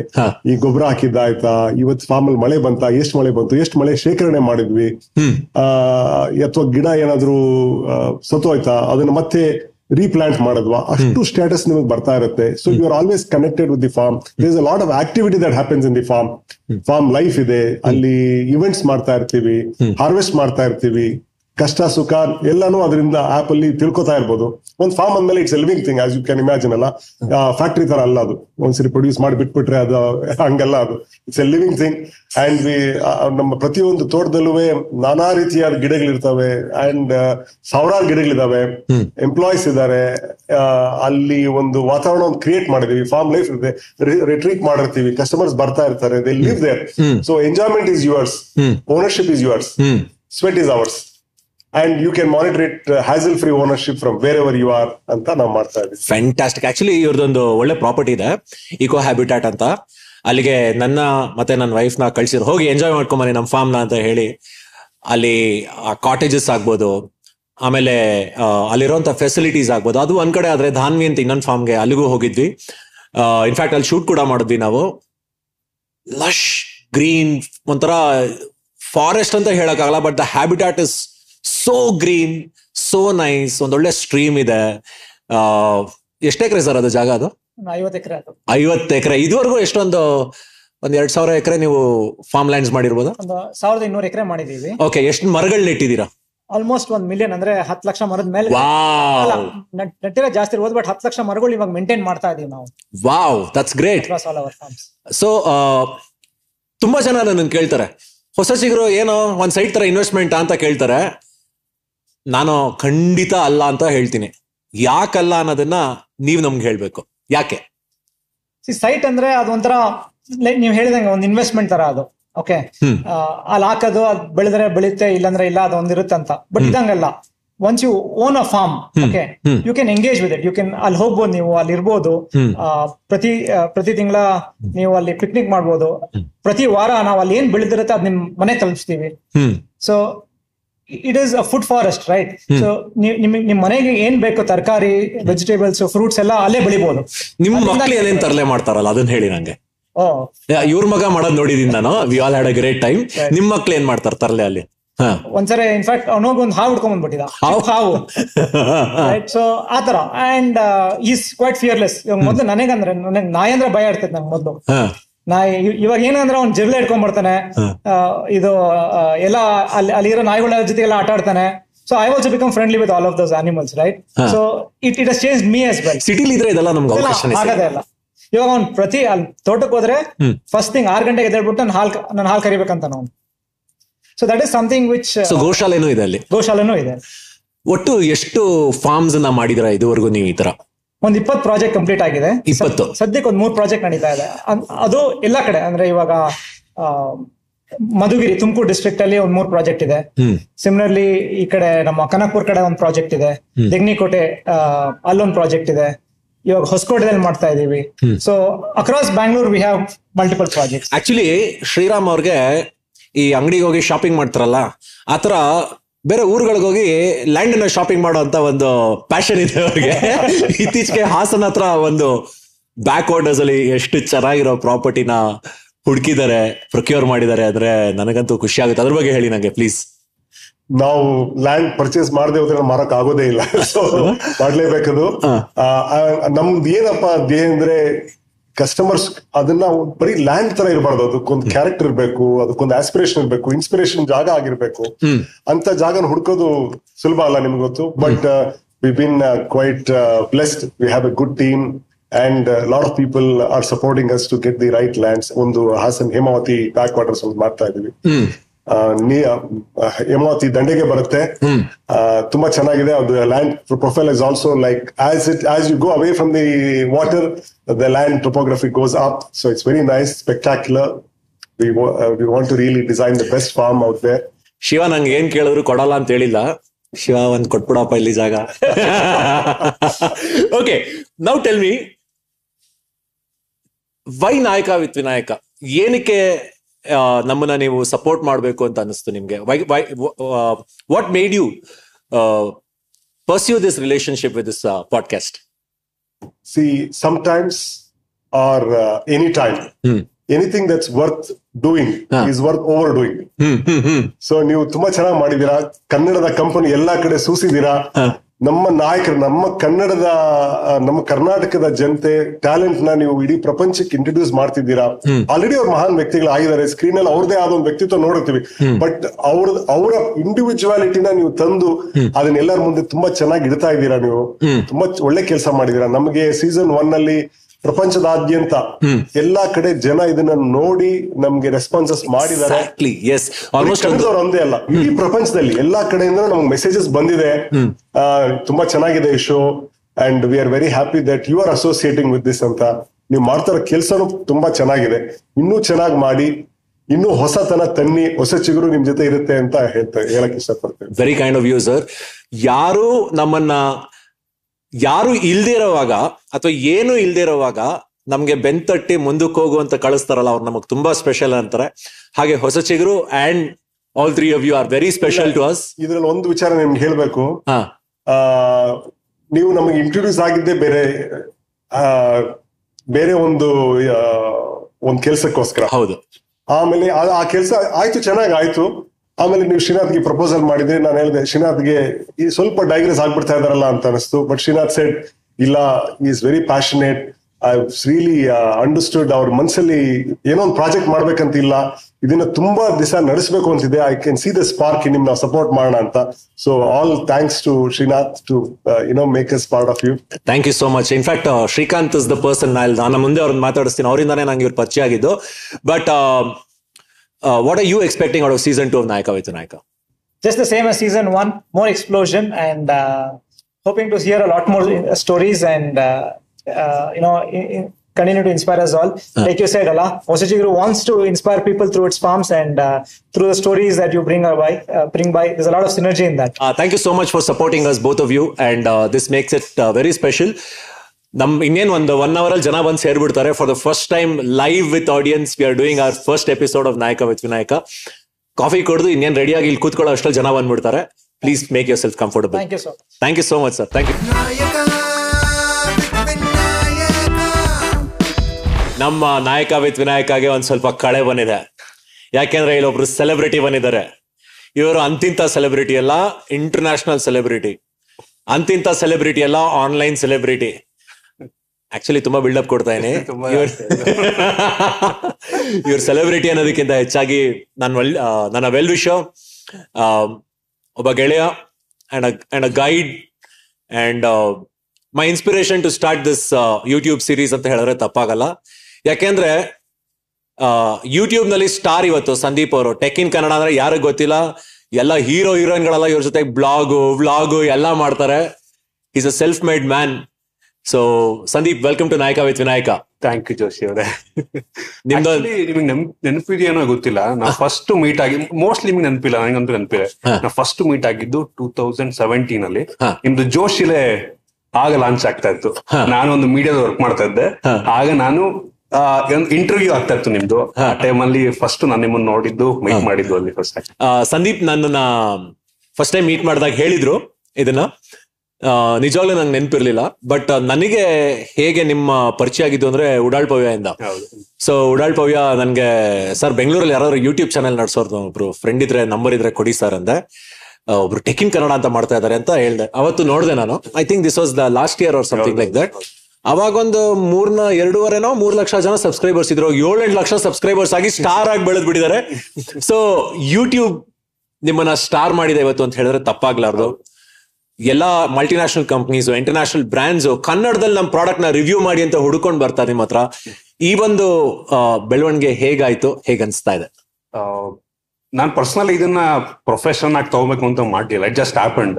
ಈ ಗೊಬ್ಬರ ಹಾಕಿದ್ದಾಯ್ತಾ? ಇವತ್ತು ಫಾರ್ಮ್ ಅಲ್ಲಿ ಮಳೆ ಬಂತಾ? ಎಷ್ಟು ಮಳೆ ಬಂತು? ಎಷ್ಟು ಮಳೆ ಶೇಖರಣೆ ಮಾಡಿದ್ವಿ? ಅಥವಾ ಗಿಡ ಏನಾದ್ರು ಸತ್ತು ಸತ್ತೋಯ್ತಾ? ಅದನ್ನ ಮತ್ತೆ ರೀಪ್ಲಾಂಟ್ ಮಾಡಿದ್ವಾ? ಅಷ್ಟು ಸ್ಟೇಟಸ್ ನಿಮಗೆ ಬರ್ತಾ ಇರುತ್ತೆ. So you are always connected with the farm there a lot of activity that happens in the farm farm life ಇದೆ. ಅಲ್ಲಿ ಇವೆಂಟ್ಸ್ ಮಾಡ್ತಾ ಇರ್ತೀವಿ. ಹಾರ್ವೆಸ್ಟ್ ಮಾಡ್ತಾ ಇರ್ತೀವಿ. ಕಷ್ಟ ಸುಖ ಎಲ್ಲಾನು ಅದರಿಂದ ಆಪ್ ಅಲ್ಲಿ ತಿಳ್ಕೊತಾ ಇರ್ಬೋದು. ಒಂದು ಫಾರ್ಮ್ ಅಂದ್ಮೇಲೆ it's living thing as you can imagine ಅಲ್ಲ. ಫ್ಯಾಕ್ಟ್ರಿ ತರ ಅಲ್ಲ ಅದು. ಒಂದ್ಸರಿ ಪ್ರೊಡ್ಯೂಸ್ ಮಾಡಿ ಬಿಟ್ಬಿಟ್ರೆ ಅದು ಹಂಗೆಲ್ಲ ಅದು. It's a living thing and we ನಮ್ಮ ಪ್ರತಿಯೊಂದು ತೋಟದಲ್ಲೂ ನಾನಾ ರೀತಿಯಾದ ಗಿಡಗಳಿರ್ತವೆ. ಅಂಡ್ ಸಾವಿರಾರು ಗಿಡಗಳಿದಾವೆ. ಎಂಪ್ಲಾಯೀಸ್ ಇದ್ದಾರೆ ಅಲ್ಲಿ ಒಂದು ವಾತಾವರಣ ಕ್ರಿಯೇಟ್ ಮಾಡಿದೀವಿ. ಫಾರ್ಮ್ ಲೈಫ್ ಇದೆ. ರಿಟ್ರೀಟ್ ಮಾಡಿರ್ತೀವಿ. ಕಸ್ಟಮರ್ಸ್ ಬರ್ತಾ ಇರ್ತಾರೆ. They live there so enjoyment is yours ownership is yours sweat is ours and you can monitor it hassle free ownership from wherever you are ಅಂತ ನಾವು ಮಾಡ್ತಾ ಇದ್ದೀವಿ ಫ್ಯಾಂಟಾಸ್ಟಿಕ್ ಆಕ್ಚುಲಿ ಇವ್ರದೊಂದು ಒಳ್ಳೆ property ಇದೆ ಇಕೋ ಹ್ಯಾಬಿಟಾಟ್ ಅಂತ. ಅಲ್ಲಿಗೆ ನನ್ನ ಮತ್ತೆ ನನ್ನ ವೈಫ್ನ ಕಳ್ಸಿದ್ರು. ಹೋಗಿ ಎಂಜಾಯ್ ಮಾಡ್ಕೊಂಬನಿ ನಮ್ಮ ಫಾರ್ಮ್ನ ಅಂತ ಹೇಳಿ. ಅಲ್ಲಿ ಕಾಟೇಜಸ್ ಆಗ್ಬೋದು, ಆಮೇಲೆ ಅಲ್ಲಿರುವಂತ ಫೆಸಿಲಿಟೀಸ್ ಆಗ್ಬೋದು. ಅದು ಒಂದ್ ಕಡೆ ಆದ್ರೆ ಧಾನ್ವಿ ಅಂತ ಇನ್ನೊಂದು ಫಾರ್ಮ್ಗೆ ಅಲ್ಲಿಗೂ ಹೋಗಿದ್ವಿ. ಇನ್ಫ್ಯಾಕ್ಟ್ ಅಲ್ಲಿ ಶೂಟ್ ಕೂಡ ಮಾಡಿದ್ವಿ ನಾವು. ಲಶ್ ಗ್ರೀನ್ ಒಂಥರ ಫಾರೆಸ್ಟ್ ಅಂತ ಹೇಳಕ್ಕಾಗಲ್ಲ but the habitat is so green so nice ಒಂದೊಳ್ಳೆ ಸ್ಟ್ರೀಮ್ ಇದೆ. ಎಷ್ಟು ಎಕರೆ ಸರ್ ಅದು ಜಾಗ ಅದು? ಐವತ್ತು ಎಕರೆ ಅದು. ಐವತ್ತು ಎಕರೆ. ಇದುವರೆಗೂ ಎಷ್ಟೊಂದು ಒಂದ್ ಎರಡ್ ಸಾವಿರ ಎಕರೆ ನೀವು ಫಾರ್ಮ್ ಲ್ಯಾಂಡ್ಸ್ ಮಾಡಿರ್ಬೋದು? ಸಾವಿರದ ಇನ್ನೂರು ಎಕರೆ ಮಾಡಿದೀವಿ ಓಕೆ ಎಷ್ಟು ಮರಗಳನ್ನ ಇಟ್ಟಿದ್ದೀರಾ? ಆಲ್ಮೋಸ್ಟ್ ಒಂದ್ ಮಿಲಿಯನ್ ಅಂದ್ರೆ ಹತ್ತು ಲಕ್ಷ ಮರದ ಮೇಲೆ. ನೆಟ್ಟಿರೋ ಜಾಸ್ತಿ ಇರ್ಬೋದು ಬಟ್ ಹತ್ತು ಲಕ್ಷ ಮರಗಳು ಇವಾಗ ಮೇಂಟೈನ್ ಮಾಡ್ತಾ ಇದೀವಿ ನಾವು. ವಾವ್ ದಟ್ಸ್ ಗ್ರೇಟ್ ಸೊ ತುಂಬಾ ಜನ ನನ್ನ ಕೇಳ್ತಾರೆ. ಹೊಸ ಸಿಗರು ಏನೋ ಒಂದ್ ಸೈಟ್ ತರ ಇನ್ವೆಸ್ಟ್ಮೆಂಟ್ ಅಂತ ಕೇಳ್ತಾರೆ. ನಾನು ಖಂಡಿತ ಅಲ್ಲ ಅಂತ ಹೇಳ್ತೀನಿ. ಯಾಕಲ್ಲ ಅನ್ನೋದನ್ನ ನೀವ್ ನಮ್ಗೆ ಹೇಳ್ಬೇಕು. ಯಾಕೆ? ಸೈಟ್ ಅಂದ್ರೆ ಅದು ಒಂಥರ ಲೈಕ್ ನೀವು ಹೇಳಿದಂಗೆ ಒಂದು ಇನ್ವೆಸ್ಟ್ಮೆಂಟ್ ತರ ಅದು. ಓಕೆ. ಅಲ್ಲಿ ಹಾಕೋದು ಅದ್ ಬೆಳೆದ್ರೆ ಬೆಳೆಯುತ್ತೆ ಇಲ್ಲಾಂದ್ರೆ ಇಲ್ಲ ಅದು ಒಂದಿರುತ್ತೆ ಅಂತ. But ಇದಂಗಲ್ಲ. Once you own a farm okay. You can engage with it you can ಅಲ್ಲಿ ಹೋಗ್ಬೋದು ನೀವು ಅಲ್ಲಿ ಇರ್ಬೋದು. ಪ್ರತಿ ಪ್ರತಿ ತಿಂಗಳ ನೀವು ಅಲ್ಲಿ ಪಿಕ್ನಿಕ್ ಮಾಡ್ಬೋದು. ಪ್ರತಿ ವಾರ ನಾವು ಅಲ್ಲಿ ಏನ್ ಬೆಳೆದಿರುತ್ತೆ ಅದ್ ನಿಮ್ ಮನೆ ತಲುಪಿಸ್ತೀವಿ. So it is a food forest right so ನಿಮಗೆ ನಿಮ್ ಮನೆಗೆ ಏನ್ ಬೇಕು ತರಕಾರಿ ವೆಜಿಟೇಬಲ್ಸ್ ಫ್ರೂಟ್ಸ್ ಎಲ್ಲ ಅಲ್ಲೇ ಬೆಳಿಬಹುದು ನಿಮ್ ಮಕ್ಕಳು ಏನೇನ್ ತರಲೆ ಮಾಡ್ತಾರಲ್ಲ ಅದನ್ನ ಹೇಳಿ ನಂಗೆ. ಇವ್ರ ಮಗ ಮಾಡೋದ್ ನೋಡಿದೀನಿ ನಾನು we all had a great time ನಿಮ್ ಮಕ್ಳು ಏನ್ ಮಾಡ್ತಾರೆ ತರಲೆ ಅಲ್ಲಿ? ಒಂದ್ಸರಿ ಇನ್ಫ್ಯಾಕ್ಟ್ ಅವನೋಗಿ ಒಂದು ಹಾವು ಹಿಡ್ಕೊಂಡ್ ಬಂದ್ಬಿಟ್ಟಿದ. ಹಾವು? ರೈಟ್ ಸೊ ಆತರ ಅಂಡ್ ಈಸ್ ಕ್ವೈಟ್ ಫಿಯರ್ಲೆಸ್ ಮೊದ್ಲು ನನಗಂದ್ರೆ ನನಗೆ ನಾಯಿ ಅಂದ್ರೆ ಭಯ ಇರ್ತೈತೆ ನಂಗೆ ಮೊದ್ಲು. ನಾಯಿ ಇವಾಗ ಏನಂದ್ರೆ ಅವ್ನು ಜಿರ್ಲೆ ಇಟ್ಕೊಂಡ್ ಬರ್ತಾನೆ. ಇದು ಎಲ್ಲ ಅಲ್ಲಿ ಅಲ್ಲಿರೋ ನಾಯಿಗಳ ಜೊತೆ ಎಲ್ಲ ಆಟ ಆಡ್ತಾನೆ. So I also become friendly with all of those animals right. So it it has change me as well ಸಿಟಿಲಿ ಇದ್ರೆ ಇದೆಲ್ಲ ನಮ್ಗೆ ಅವಕಾಶ ಆಗದೇ ಇಲ್ಲ. ಇವಾಗ ಅವ್ನು ಪ್ರತಿ ಅಲ್ಲಿ ತೋಟಕ್ಕೆ ಹೋದ್ರೆ ಫಸ್ಟ್ ಥಿಂಗ್ ಆರು ಗಂಟೆಗೆ ಎದ್ದೇಳ್ಬಿಟ್ಟು ನಾನು ಹಾಲ್ ನಾನು ಹಾಲ್ ಕರಿಬೇಕಂತ ಅವ್ನು. So that is something which ಗೋಶಾಲೆನೂ ಇದೆ ಅಲ್ಲಿ. ಗೋಶಾಲೆನೂ ಇದೆ ಒಟ್ಟು ಎಷ್ಟು ಫಾರ್ಮ್ಸ್ನ ಮಾಡಿದ್ರ ಇದುವರೆಗೂ ನೀವು ಈ ತರ? ಒಂದ್ ಇಪ್ಪತ್ತು ಪ್ರಾಜೆಕ್ಟ್ ಕಂಪ್ಲೀಟ್ ಆಗಿದೆ. ಇಪ್ಪತ್ತು? ಸದ್- ಸದ್ಯಕ್ಕೆ ಒಂದ್ ಮೂರ್ ಪ್ರಾಜೆಕ್ಟ್ ನಡೀತಾ ಇದೆ. ಅದು ಎಲ್ಲಾ ಕಡೆ ಅಂದ್ರೆ ಇವಾಗ ಮಧುಗಿರಿ ತುಮಕೂರು ಡಿಸ್ಟ್ರಿಕ್ಟ್ ಅಲ್ಲಿ ಒಂದ್ ಮೂರ್ ಪ್ರಾಜೆಕ್ಟ್ ಇದೆ. ಸಿಮಿಲರ್ಲಿ ಈ ಕಡೆ ನಮ್ಮ ಕನಕ್ಪುರ್ ಕಡೆ ಒಂದ್ ಪ್ರಾಜೆಕ್ಟ್ ಇದೆ. ತೆಗ್ನಿಕೋಟೆ ದೆಗ್ನಿಕೋಟೆ ಅಲ್ಲೊಂದ್ ಪ್ರಾಜೆಕ್ಟ್ ಇದೆ. ಇವಾಗ ಹೊಸಕೋಟೆದಲ್ಲಿ ಮಾಡ್ತಾ ಇದೀವಿ. So across Bangalore we have multiple project actually Sriram ಅವ್ರಿಗೆ ಈ ಅಂಗಡಿಗೆ ಹೋಗಿ ಶಾಪಿಂಗ್ ಮಾಡ್ತಾರಲ್ಲ ಆತರ ಬೇರೆ ಊರುಗಳಿಗೆ ಹೋಗಿ ಲ್ಯಾಂಡ್ನ ಶಾಪಿಂಗ್ ಮಾಡೋ ಅಂತ ಒಂದು ಪ್ಯಾಷನ್ ಇದೆ ಅವ್ರಿಗೆ. *laughs* ಇತ್ತೀಚೆಗೆ ಹಾಸನ ಹತ್ರ ಒಂದು ಬ್ಯಾಕ್ ವಾಟರ್ಸ್ ಅಲ್ಲಿ ಎಷ್ಟು ಚೆನ್ನಾಗಿರೋ ಪ್ರಾಪರ್ಟಿನ ಹುಡುಕಿದ್ದಾರೆ ಪ್ರೊಕ್ಯೂರ್ ಮಾಡಿದ್ದಾರೆ ಅಂದ್ರೆ ನನಗಂತೂ ಖುಷಿ ಆಗುತ್ತೆ. ಅದ್ರ ಬಗ್ಗೆ ಹೇಳಿ ನಂಗೆ ಪ್ಲೀಸ್ ನಾವು ಲ್ಯಾಂಡ್ ಪರ್ಚೇಸ್ ಮಾಡದೆ ಹೋದ್ರೆ ಮಾರಕ್ ಆಗೋದೇ ಇಲ್ಲ. *laughs* ಸೊ ಮಾಡ್ಲೇಬೇಕದು. ನಮ್ದು ಏನಪ್ಪ ಧ್ಯೇಯ ಅಂದ್ರೆ ಕಸ್ಟಮರ್ಸ್ ಅದನ್ನ ಬರೀ ಲ್ಯಾಂಡ್ ತರ ಇರಬಾರ್ದು. ಅದಕ್ಕೊಂದು ಕ್ಯಾರೆಕ್ಟರ್ ಇರಬೇಕು ಅದಕ್ಕೊಂದು ಆಸ್ಪಿರೇಷನ್ ಇರಬೇಕು ಇನ್ಸ್ಪಿರೇಷನ್ ಜಾಗ ಆಗಿರ್ಬೇಕು. ಅಂತ ಜಾಗನ ಹುಡ್ಕೋದು ಸುಲಭ ಅಲ್ಲ ನಿಮ್ಗೆ ಗೊತ್ತು. But we bin quite blessed we have a good team and lot of people are supporting us to get the right lands ಒಂದು ಹಾಸನ್ ಹೇಮಾವತಿ ಬ್ಯಾಕ್ ವಾಟರ್ಸ್ ಒಂದು ಮಾಡ್ತಾ ಇದೀವಿ ಹ್ಮ್ ಈ ದಂಡೆಗೆ ಬರುತ್ತೆ. ತುಂಬಾ ಚೆನ್ನಾಗಿದೆ. ಅದು land profile is also like as it as you go away from the water the land topography goes up so it's very nice spectacular we want to really design the best farm out there Shiva ನಂಗೆ ಏನ್ ಕೇಳಿದ್ರು ಕೊಡಲ್ಲ ಅಂತ ಹೇಳಿಲ್ಲ. ಶಿವ ಒಂದ್ ಕೊಟ್ಬಿಡಪ್ಪ ಇಲ್ಲಿ ಜಾಗ. Okay now tell me why Nayaka with Vinayaka ಏನಕ್ಕೆ ನಮ್ಮನ್ನ ನೀವು ಸಪೋರ್ಟ್ ಮಾಡಬೇಕು ಅಂತ ಅನಿಸ್ತು ನಿಮ್ಗೆ. What made you pursue this relationship with this podcast see sometimes are any time anything that's worth doing is worth over doing so ನೀವು ತುಂಬಾ ಚೆನ್ನಾಗಿ ಮಾಡಿದೀರಾ. ಕನ್ನಡದ ಕಂಪನಿ ಎಲ್ಲಾ ಕಡೆ ಸೂಸಿದೀರಾ. ನಮ್ಮ ನಾಯಕರು ನಮ್ಮ ಕನ್ನಡದ ನಮ್ಮ ಕರ್ನಾಟಕದ ಜನತೆ ಟ್ಯಾಲೆಂಟ್ನ ನೀವು ಇಡೀ ಪ್ರಪಂಚಕ್ಕೆ ಇಂಟ್ರೊಡ್ಯೂಸ್ ಮಾಡ್ತಿದ್ದೀರಾ? ಆಲ್ರೆಡಿ ಅವ್ರ ಮಹಾನ್ ವ್ಯಕ್ತಿಗಳು ಆಗಿದ್ದಾರೆ. ಸ್ಕ್ರೀನ್ ಅಲ್ಲಿ ಅವ್ರದೇ ಆದ ಒಂದು ವ್ಯಕ್ತಿತ್ವ ನೋಡುತ್ತೀವಿ ಬಟ್ ಅವ್ರ ಅವರ ಇಂಡಿವಿಜುವಾಲಿಟಿನ ನೀವು ತಂದು ಅದನ್ನೆಲ್ಲರ ಮುಂದೆ ತುಂಬಾ ಚೆನ್ನಾಗಿ ಇಡ್ತಾ ಇದ್ದೀರಾ ನೀವು? ತುಂಬಾ ಒಳ್ಳೆ ಕೆಲಸ ಮಾಡಿದೀರಾ ನಮಗೆ ಸೀಸನ್ ಒನ್ ಅಲ್ಲಿ ಪ್ರಪಂಚದಾದ್ಯಂತ ಎಲ್ಲಾ ಕಡೆ ಜನ ಇದನ್ನ ನೋಡಿ ನಮ್ಗೆ ರೆಸ್ಪಾನ್ಸಸ್ ಮಾಡಿದ್ದಾರೆ. ಒಂದು ಅಲ್ಲ ಇಡೀ ಪ್ರಪಂಚದಲ್ಲಿ ಎಲ್ಲಾ ಕಡೆಯಿಂದ ನಮ್ಗೆ ಮೆಸೇಜಸ್ ಬಂದಿದೆ. ತುಂಬಾ ಚೆನ್ನಾಗಿದೆ ಈ show and we are very happy that you are associating with this ಅಂತ. ನೀವು ಮಾಡ್ತಾರೋ ಕೆಲಸನೂ ತುಂಬಾ ಚೆನ್ನಾಗಿದೆ. ಇನ್ನೂ ಚೆನ್ನಾಗಿ ಮಾಡಿ ಇನ್ನೂ ಹೊಸತನ ತನ್ನಿ ಹೊಸ ಚಿಗುರು ನಿಮ್ ಜೊತೆ ಇರುತ್ತೆ ಅಂತ ಹೇಳ್ತಾ ಹೇಳಕ್ ಇಷ್ಟಪಡ್ತೇನೆ. Very kind of you sir ಯಾರು ನಮ್ಮನ್ನ ಯಾರು ಇಲ್ದೇ ಇರೋವಾಗ ಅಥವಾ ಏನು ಇಲ್ದೇ ಇರೋವಾಗ ನಮ್ಗೆ ಬೆಂತಟ್ಟಿ ಮುಂದಕ್ಕೆ ಹೋಗು ಅಂತ ಕಳಿಸ್ತಾರಲ್ಲ ಅವ್ರು ನಮಗ್ ತುಂಬಾ ಸ್ಪೆಷಲ್ ಅಂತಾರೆ. ಹಾಗೆ Hosa Chiguru and all three of you are very special to us ಇದ್ರಲ್ಲಿ ಒಂದು ವಿಚಾರ ನಿಮ್ಗೆ ಹೇಳ್ಬೇಕು. ನೀವು ನಮಗೆ ಇಂಟ್ರೊಡ್ಯೂಸ್ ಆಗಿದ್ದೆ ಬೇರೆ ಆ, ಬೇರೆ ಒಂದು ಒಂದು ಕೆಲಸಕ್ಕೋಸ್ಕರ. ಹೌದು. ಆಮೇಲೆ ಆ- ಆ ಕೆಲಸ ಆಯ್ತು ಚೆನ್ನಾಗಿ ಆಯ್ತು. ಆಮೇಲೆ ನೀವು ಶ್ರೀನಾಥ್ಗೆ ಪ್ರಪೋಸಲ್ ಮಾಡಿದ್ರೆ ನಾನು ಹೇಳಿದೆ, ಶ್ರೀನಾಥ್ಗೆ ಈ ಸ್ವಲ್ಪ ಡೈಗ್ರೆಸ್ ಆಗ್ಬಿಡ್ತಾ ಇದಾರಲ್ಲ ಅಂತ ಅನಿಸ್ತು ಬಟ್ ಶ್ರೀನಾಥ್ ಸೆಡ್ ಇಲ್ಲ is very passionate I really understood ಅವ್ರ ಮನಸ್ಸಲ್ಲಿ ಏನೋ ಒಂದು ಪ್ರಾಜೆಕ್ಟ್ ಮಾಡ್ಬೇಕಂತ ಇಲ್ಲ. ಇದನ್ನ ತುಂಬಾ ದಿವಸ ನಡೆಸಬೇಕು ಅಂತಿದೆ. I can see the spark ನಿಮ್ ನಾವು ಸಪೋರ್ಟ್ ಮಾಡೋಣ ಅಂತ. So all thanks to Srinath to you know make us part of you thank you so much in fact Srikanth is the person ನಾನು ಮುಂದೆ ಅವ್ರನ್ನ ಮಾತಾಡಿಸ್ತೀನಿ. ಅವರಿಂದಾನೇ ನಂಗೆ ಇವ್ರು ಪರಿಚಯ ಆಗಿದ್ದು. But Uh, what are you expecting out of season two of Naika with Naika? Just the same as season one, more explosion and uh, hoping to hear a lot more stories and uh, uh you know in, in continue to inspire us all. Uh. Like you said, Allah Osage Guru wants to inspire people through its farms and uh, through the stories that you bring uh, by. bring by, there's a lot of synergy in that. thank you so much for supporting us, both of you, and this makes it very special. ನಮ್ ಇನ್ನೇನ್ ಒಂದು one hour ಅಲ್ಲಿ ಜನ ಬಂದು ಸೇರ್ಬಿಡ್ತಾರೆ. For the first time live with audience we are doing our first episode of Nayaka with Vinayaka coffee ಕುಡಿದು ಇನ್ನೇನ್ ರೆಡಿಯಾಗಿ ಇಲ್ಲಿ ಕೂತ್ಕೊಳ್ಳೋ ಅಷ್ಟಲ್ಲಿ ಜನ ಬಂದ್ಬಿಡ್ತಾರೆ. Please make yourself comfortable Thank you so much. Thank you so much sir thank you ನಮ್ಮ Nayaka with ವಿನಾಯಕಗೆ ಒಂದ್ ಸ್ವಲ್ಪ ಕಳೆ ಬಂದಿದೆ. ಯಾಕೆಂದ್ರೆ ಇಲ್ಲೊಬ್ರು ಸೆಲೆಬ್ರಿಟಿ ಬಂದಿದ್ದಾರೆ. ಇವರು ಅಂತಿಂತ ಸೆಲೆಬ್ರಿಟಿ ಅಲ್ಲ ಇಂಟರ್ನ್ಯಾಷನಲ್ ಸೆಲೆಬ್ರಿಟಿ ಅಂತಿಂತ ಸೆಲೆಬ್ರಿಟಿ ಅಲ್ಲ ಆನ್ಲೈನ್ ಸೆಲೆಬ್ರಿಟಿ ಆಕ್ಚುಲಿ ತುಂಬಾ ಬಿಲ್ಡಪ್ ಕೊಡ್ತಾ ಇದೀನಿ ಇವ್ರ ಸೆಲೆಬ್ರಿಟಿ ಅನ್ನೋದಕ್ಕಿಂತ ಹೆಚ್ಚಾಗಿ ನನ್ನ ನನ್ನ ವೆಲ್ ವಿಶ್ ಒಬ್ಬ ಗೆಳೆಯ and and a guide and my inspiration to start this YouTube series ಅಂತ ಹೇಳಿದ್ರೆ ತಪ್ಪಾಗಲ್ಲ. ಯಾಕೆಂದ್ರೆ ಯೂಟ್ಯೂಬ್ನಲ್ಲಿ ಸ್ಟಾರ್ ಇವತ್ತು ಸಂದೀಪ್ ಅವರು. ಟೆಕ್ ಇನ್ ಕನ್ನಡ ಅಂದ್ರೆ ಯಾರು ಗೊತ್ತಿಲ್ಲ? ಎಲ್ಲ ಹೀರೋ ಹೀರೋಯಿನ್ಗಳೆಲ್ಲ ಇವ್ರ ಜೊತೆ ಬ್ಲಾಗು ವ್ಲಾಗು ಎಲ್ಲ ಮಾಡ್ತಾರೆ. Is a self made man so Sandeep welcome to Nayaka with Vinayaka thank you Joshi ಅವರೇ. ನಿಮ್ದು ನಿಮಗೆ ನೆನಪಿದೆಯೇನೋ ಗೊತ್ತಿಲ್ಲ. ನಾವು ಫಸ್ಟ್ ಮೀಟ್ ಆಗಿ ಮೋಸ್ಟ್ಲಿ ನಿಮ್ಗೆ ನೆನಪಿಲ್ಲ ನನಗಂತೂ ನೆನಪಿದೆ. ನಾವು ಫಸ್ಟ್ ಮೀಟ್ ಆಗಿದ್ದು ಟೂ ತೌಸಂಡ್ ಸೆವೆಂಟೀನ್ ಅಲ್ಲಿ. ನಿಮ್ದು ಜೋಶಿಲೆ ಆಗ ಲಾಂಚ್ ಆಗ್ತಾ ಇತ್ತು. ನಾನು ಒಂದು ಮೀಡಿಯಾದ ವರ್ಕ್ ಮಾಡ್ತಾ ಇದ್ದೆ. ಆಗ ನಾನು ಇಂಟರ್ವ್ಯೂ ಆಗ್ತಾ ಇತ್ತು ನಿಮ್ದು. ಆ ಟೈಮ್ ಅಲ್ಲಿ ಫಸ್ಟ್ ನಾನು ನಿಮ್ಮನ್ನ ನೋಡಿದ್ದು ಮೀಟ್ ಮಾಡಿದ್ದು ಅಲ್ಲಿ ಫಸ್ಟ್ ಸಂದೀಪ್ ನನ್ನನ್ನ ಫಸ್ಟ್ ಟೈಮ್ ಮೀಟ್ ಮಾಡಿದಾಗ ಹೇಳಿದ್ರು ಇದನ್ನ. ನಿಜವಾಗ್ಲೂ ನಂಗೆ ನೆನಪಿರ್ಲಿಲ್ಲ ಬಟ್ ನನಗೆ ಹೇಗೆ ನಿಮ್ಮ ಪರಿಚಯ ಆಗಿದ್ದು ಅಂದ್ರೆ ಉಡಾಳ್ ಪವ್ಯಿಂದ ಸೊ ಉಡಾಳ್ ಪವ್ಯ ನನ್ಗೆ ಸರ್ ಬೆಂಗಳೂರಲ್ಲಿ ಯಾರಾದ್ರು ಯೂಟ್ಯೂಬ್ ಚಾನೆಲ್ ನಡೆಸೋರ್ದು ಒಬ್ರು ಫ್ರೆಂಡ್ ಇದ್ರೆ ನಂಬರ್ ಇದ್ರೆ ಕೊಡಿ ಸರ್ ಅಂದೆ. ಒಬ್ರು ಟೆಕಿನ್ ಕನ್ನಡ ಅಂತ ಮಾಡ್ತಾ ಇದಾರೆ ಅಂತ ಹೇಳ್ದೆ. ಅವತ್ತು ನೋಡ್ದೆ ನಾನು. I think this was the last year or something like that ಅವಾಗೊಂದು ಮೂರ್ನ ಎರಡೂವರೆನೋ ಮೂರ್ ಲಕ್ಷ ಜನ ಸಬ್ಸ್ಕ್ರೈಬರ್ಸ್ ಇದ್ರು. ಏಳೆಂಟು ಲಕ್ಷ ಸಬ್ಸ್ಕ್ರೈಬರ್ಸ್ ಆಗಿ ಸ್ಟಾರ್ ಆಗಿ ಬೆಳೆದ್ ಬಿಟ್ಟಿದ್ದಾರೆ. ಸೊ ಯೂಟ್ಯೂಬ್ ನಿಮ್ಮನ್ನ ಸ್ಟಾರ್ ಮಾಡಿದೆ ಇವತ್ತು ಅಂತ ಹೇಳಿದ್ರೆ ತಪ್ಪಾಗ್ಲಾರ್ದು. ಎಲ್ಲಾ ಮಲ್ಟಿನ್ಯಾಷನಲ್ ಕಂಪ್ನೀಸ್ ಇಂಟರ್ನ್ಯಾಷನಲ್ ಬ್ರಾಂಡ್ಸ್ ಕನ್ನಡದಲ್ಲಿ ನಮ್ಮ ಪ್ರಾಡಕ್ಟ್ನ ರಿವ್ಯೂ ಮಾಡಿ ಅಂತ ಹುಡುಕೊಂಡು ಬರ್ತಾರೆ ನಿಮ್ಮ ಹತ್ರ. ಈ ಒಂದು ಬೆಳವಣಿಗೆ ಹೇಗಾಯ್ತು? ಹೇಗ್ ಅನ್ಸ್ತಾ ಇದೆ? ನಾನು ಪರ್ಸನಲ್ ಇದನ್ನ ಪ್ರೊಫೆಷನ್ ಆಗಿ ತಗೋಬೇಕು ಅಂತ ಮಾಡಿಲ್ಲ ಇಟ್ ಜಸ್ಟ್ ಹ್ಯಾಪಂಡ್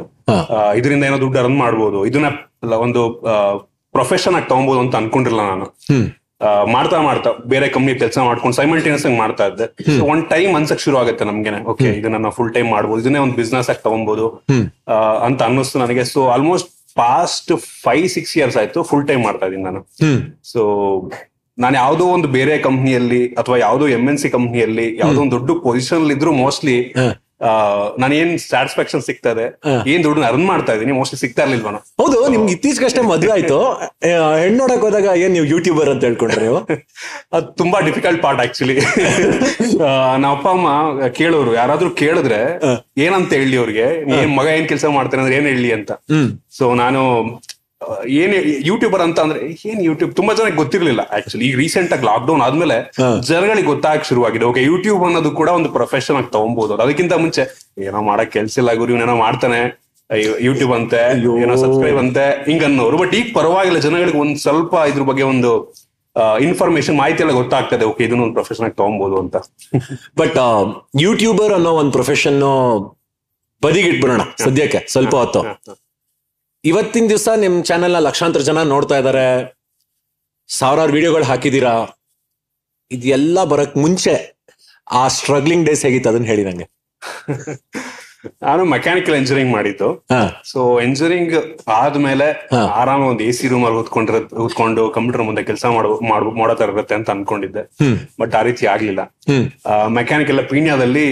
ಇದರಿಂದ ಏನೋ ದುಡ್ಡು ಅರ್ನ್ ಮಾಡ್ಬೋದು. ಇದನ್ನ ಒಂದು ಪ್ರೊಫೆಷನ್ ಆಗಿ ತಗೋಬಹುದು ಅಂತ ಅನ್ಕೊಂಡಿಲ್ಲ ನಾನು. ಮಾಡ್ತಾ ಮಾಡ್ತಾ ಬೇರೆ ಕಂಪ್ನಿ ಕೆಲಸ ಮಾಡ್ಕೊಂಡು ಸೈಮಲ್ಟೇನಿಯಸ್ ಆಗಿ ಮಾಡ್ತಾ ಇದ್ದೆ. ಸೊ ಒಂದ್ ಟೈಮ್ ಅನ್ಸಕ್ ಶುರು ಆಗುತ್ತೆ ನಮ್ಗೆ ಓಕೆ ಇದನ್ನ ಫುಲ್ ಟೈಮ್ ಮಾಡ್ಬೋದು. ಇದನ್ನೇ ಒಂದು ಬಿಸ್ನೆಸ್ ಆಗಿ ತಗೊಬಹುದು ಅಂತ ಅನ್ನಿಸ್ತು ನನಗೆ. So almost past five six years ಆಯ್ತು ಫುಲ್ ಟೈಮ್ ಮಾಡ್ತಾ ಇದೀನಿ ನಾನು. ಸೊ ನಾನು ಯಾವ್ದೋ ಒಂದು ಬೇರೆ ಕಂಪ್ನಿಯಲ್ಲಿ ಅಥವಾ ಯಾವ್ದೋ ಎಂ ಎನ್ ಸಿ ಕಂಪ್ನಿಯಲ್ಲಿ ಯಾವ್ದೋ ಒಂದು ದೊಡ್ಡ ಪೊಸಿಷನ್ ಇದ್ರು ಮೋಸ್ಟ್ಲಿ ನಾನು ಏನ್ ಸ್ಯಾಟಿಸ್ಫ್ಯಾಕ್ಷನ್ ಇದೆ ಏನ್ ದುಡ್ಡು ಅರ್ನ್ ಮಾಡ್ತಾ ಇದೀನಿ? ಮೋಸ್ಟ್ಲಿ ಸಿಗ್ತಾ ಇರ್ಲಿಲ್ವ ಹೌದು ನಿಮ್ಗೆ ಇತ್ತೀಚೆಗಷ್ಟೇ ಮದ್ವೆ ಆಯ್ತು. *laughs* ಹೆಣ್ಣು ನೋಡಕ್ ಹೋದಾಗ ಏನ್ ನೀವು ಯೂಟ್ಯೂಬರ್ ಅಂತ ಹೇಳ್ಕೊಂಡ್ರಿ ನೀವು? *laughs* ಅದು ತುಂಬಾ ಡಿಫಿಕಲ್ಟ್ ಪಾರ್ಟ್ ಆಕ್ಚುಲಿ ನಮ್ಮ ಅಪ್ಪ ಅಮ್ಮ ಕೇಳೋರು ಯಾರಾದ್ರೂ ಕೇಳಿದ್ರೆ ಏನಂತ ಹೇಳಿ ಅವ್ರಿಗೆ? ಏನ್ ಮಗ ಏನ್ ಕೆಲಸ ಮಾಡ್ತಾನೆ ಅಂದ್ರೆ ಏನ್ ಹೇಳಿ ಅಂತ? ಸೊ ನಾನು ಏನ್ ಯೂಟ್ಯೂಬರ್ ಅಂತ ಅಂದ್ರೆ ಏನ್ ಯೂಟ್ಯೂಬ್ ತುಂಬಾ ಜನಕ್ಕೆ ಗೊತ್ತಿರ್ಲಿಲ್ಲ ಆಕ್ಚುಲಿ ಈಗ ರೀಸೆಂಟ್ ಆಗಿ ಲಾಕ್ ಡೌನ್ ಆದ್ಮೇಲೆ ಜನಗಳಿಗೆ ಗೊತ್ತಾಗ ಶುರುವಾಗಿದೆ. ಓಕೆ ಯೂಟ್ಯೂಬ್ ಅನ್ನೋದು ಕೂಡ ಒಂದು ಪ್ರೊಫೆಷನ್ ಆಗಿ ತಗೊಬಹುದು ಅದಕ್ಕಿಂತ ಮುಂಚೆ ಏನೋ ಮಾಡಕ್ ಕೆಲ್ಸ ಇಲ್ಲ ಗುರು ಏನೋ ಮಾಡ್ತಾನೆ. ಯೂಟ್ಯೂಬ್ ಅಂತೆ ಏನೋ ಸಬ್ಸ್ಕ್ರೈಬ್ ಅಂತೆ ಹಿಂಗ ಅನ್ನೋರು. ಬಟ್ ಈಗ ಪರವಾಗಿಲ್ಲ ಜನಗಳಿಗೆ ಒಂದ್ ಸ್ವಲ್ಪ ಇದ್ರ ಬಗ್ಗೆ ಒಂದು ಇನ್ಫಾರ್ಮೇಶನ್ ಮಾಹಿತಿ ಎಲ್ಲ ಗೊತ್ತಾಗ್ತದೆ. ಓಕೆ ಇದನ್ನ ಒಂದು ಪ್ರೊಫೆಷನ್ ಆಗಿ ತಗೊಬಹುದು ಅಂತ. *laughs* ಬಟ್ ಯೂಟ್ಯೂಬರ್ ಅನ್ನೋ ಒಂದು ಪ್ರೊಫೆಷನ್ ಬದಿಗಿಟ್ಬಿಡೋಣ ಸದ್ಯಕ್ಕೆ ಸ್ವಲ್ಪ ಹೊತ್ತು. ಇವತ್ತಿನ ದಿವಸ ನಿಮ್ ಚಾನೆಲ್ನ ಲಕ್ಷಾಂತರ ಜನ ನೋಡ್ತಾ ಇದ್ದಾರೆ ಸಾವಿರಾರು ವಿಡಿಯೋಗಳು ಹಾಕಿದೀರಾ. ಇದೆಲ್ಲ ಬರಕ್ ಮುಂಚೆ ಆ ಸ್ಟ್ರಗ್ಲಿಂಗ್ ಡೇಸ್ ಹೇಗಿತ್ತು ಅದನ್ನ ಹೇಳಿ ನಂಗೆ. *laughs* ನಾನು ಮೆಕ್ಯಾನಿಕಲ್ ಇಂಜಿನಿಯರಿಂಗ್ ಮಾಡಿದ್ದು. ಸೊ ಇಂಜಿನಿಯರಿಂಗ್ ಆದ್ಮೇಲೆ ಆರಾಮ ಒಂದು ಎ ಸಿ ರೂಮ್ ಅಲ್ಲಿ ಕೂತ್ಕೊಂಡಿರ ಕೂತ್ಕೊಂಡು ಕಂಪ್ಯೂಟರ್ ಮುಂದೆ ಕೆಲಸ ಮಾಡೋ ತರ ಇರುತ್ತೆ ಅಂತ ಅನ್ಕೊಂಡಿದ್ದೆ. ಬಟ್ ಆ ರೀತಿ ಆಗ್ಲಿಲ್ಲ. ಮೆಕ್ಯಾನಿಕಲ್ ಪೀಣ್ಯದಲ್ಲಿ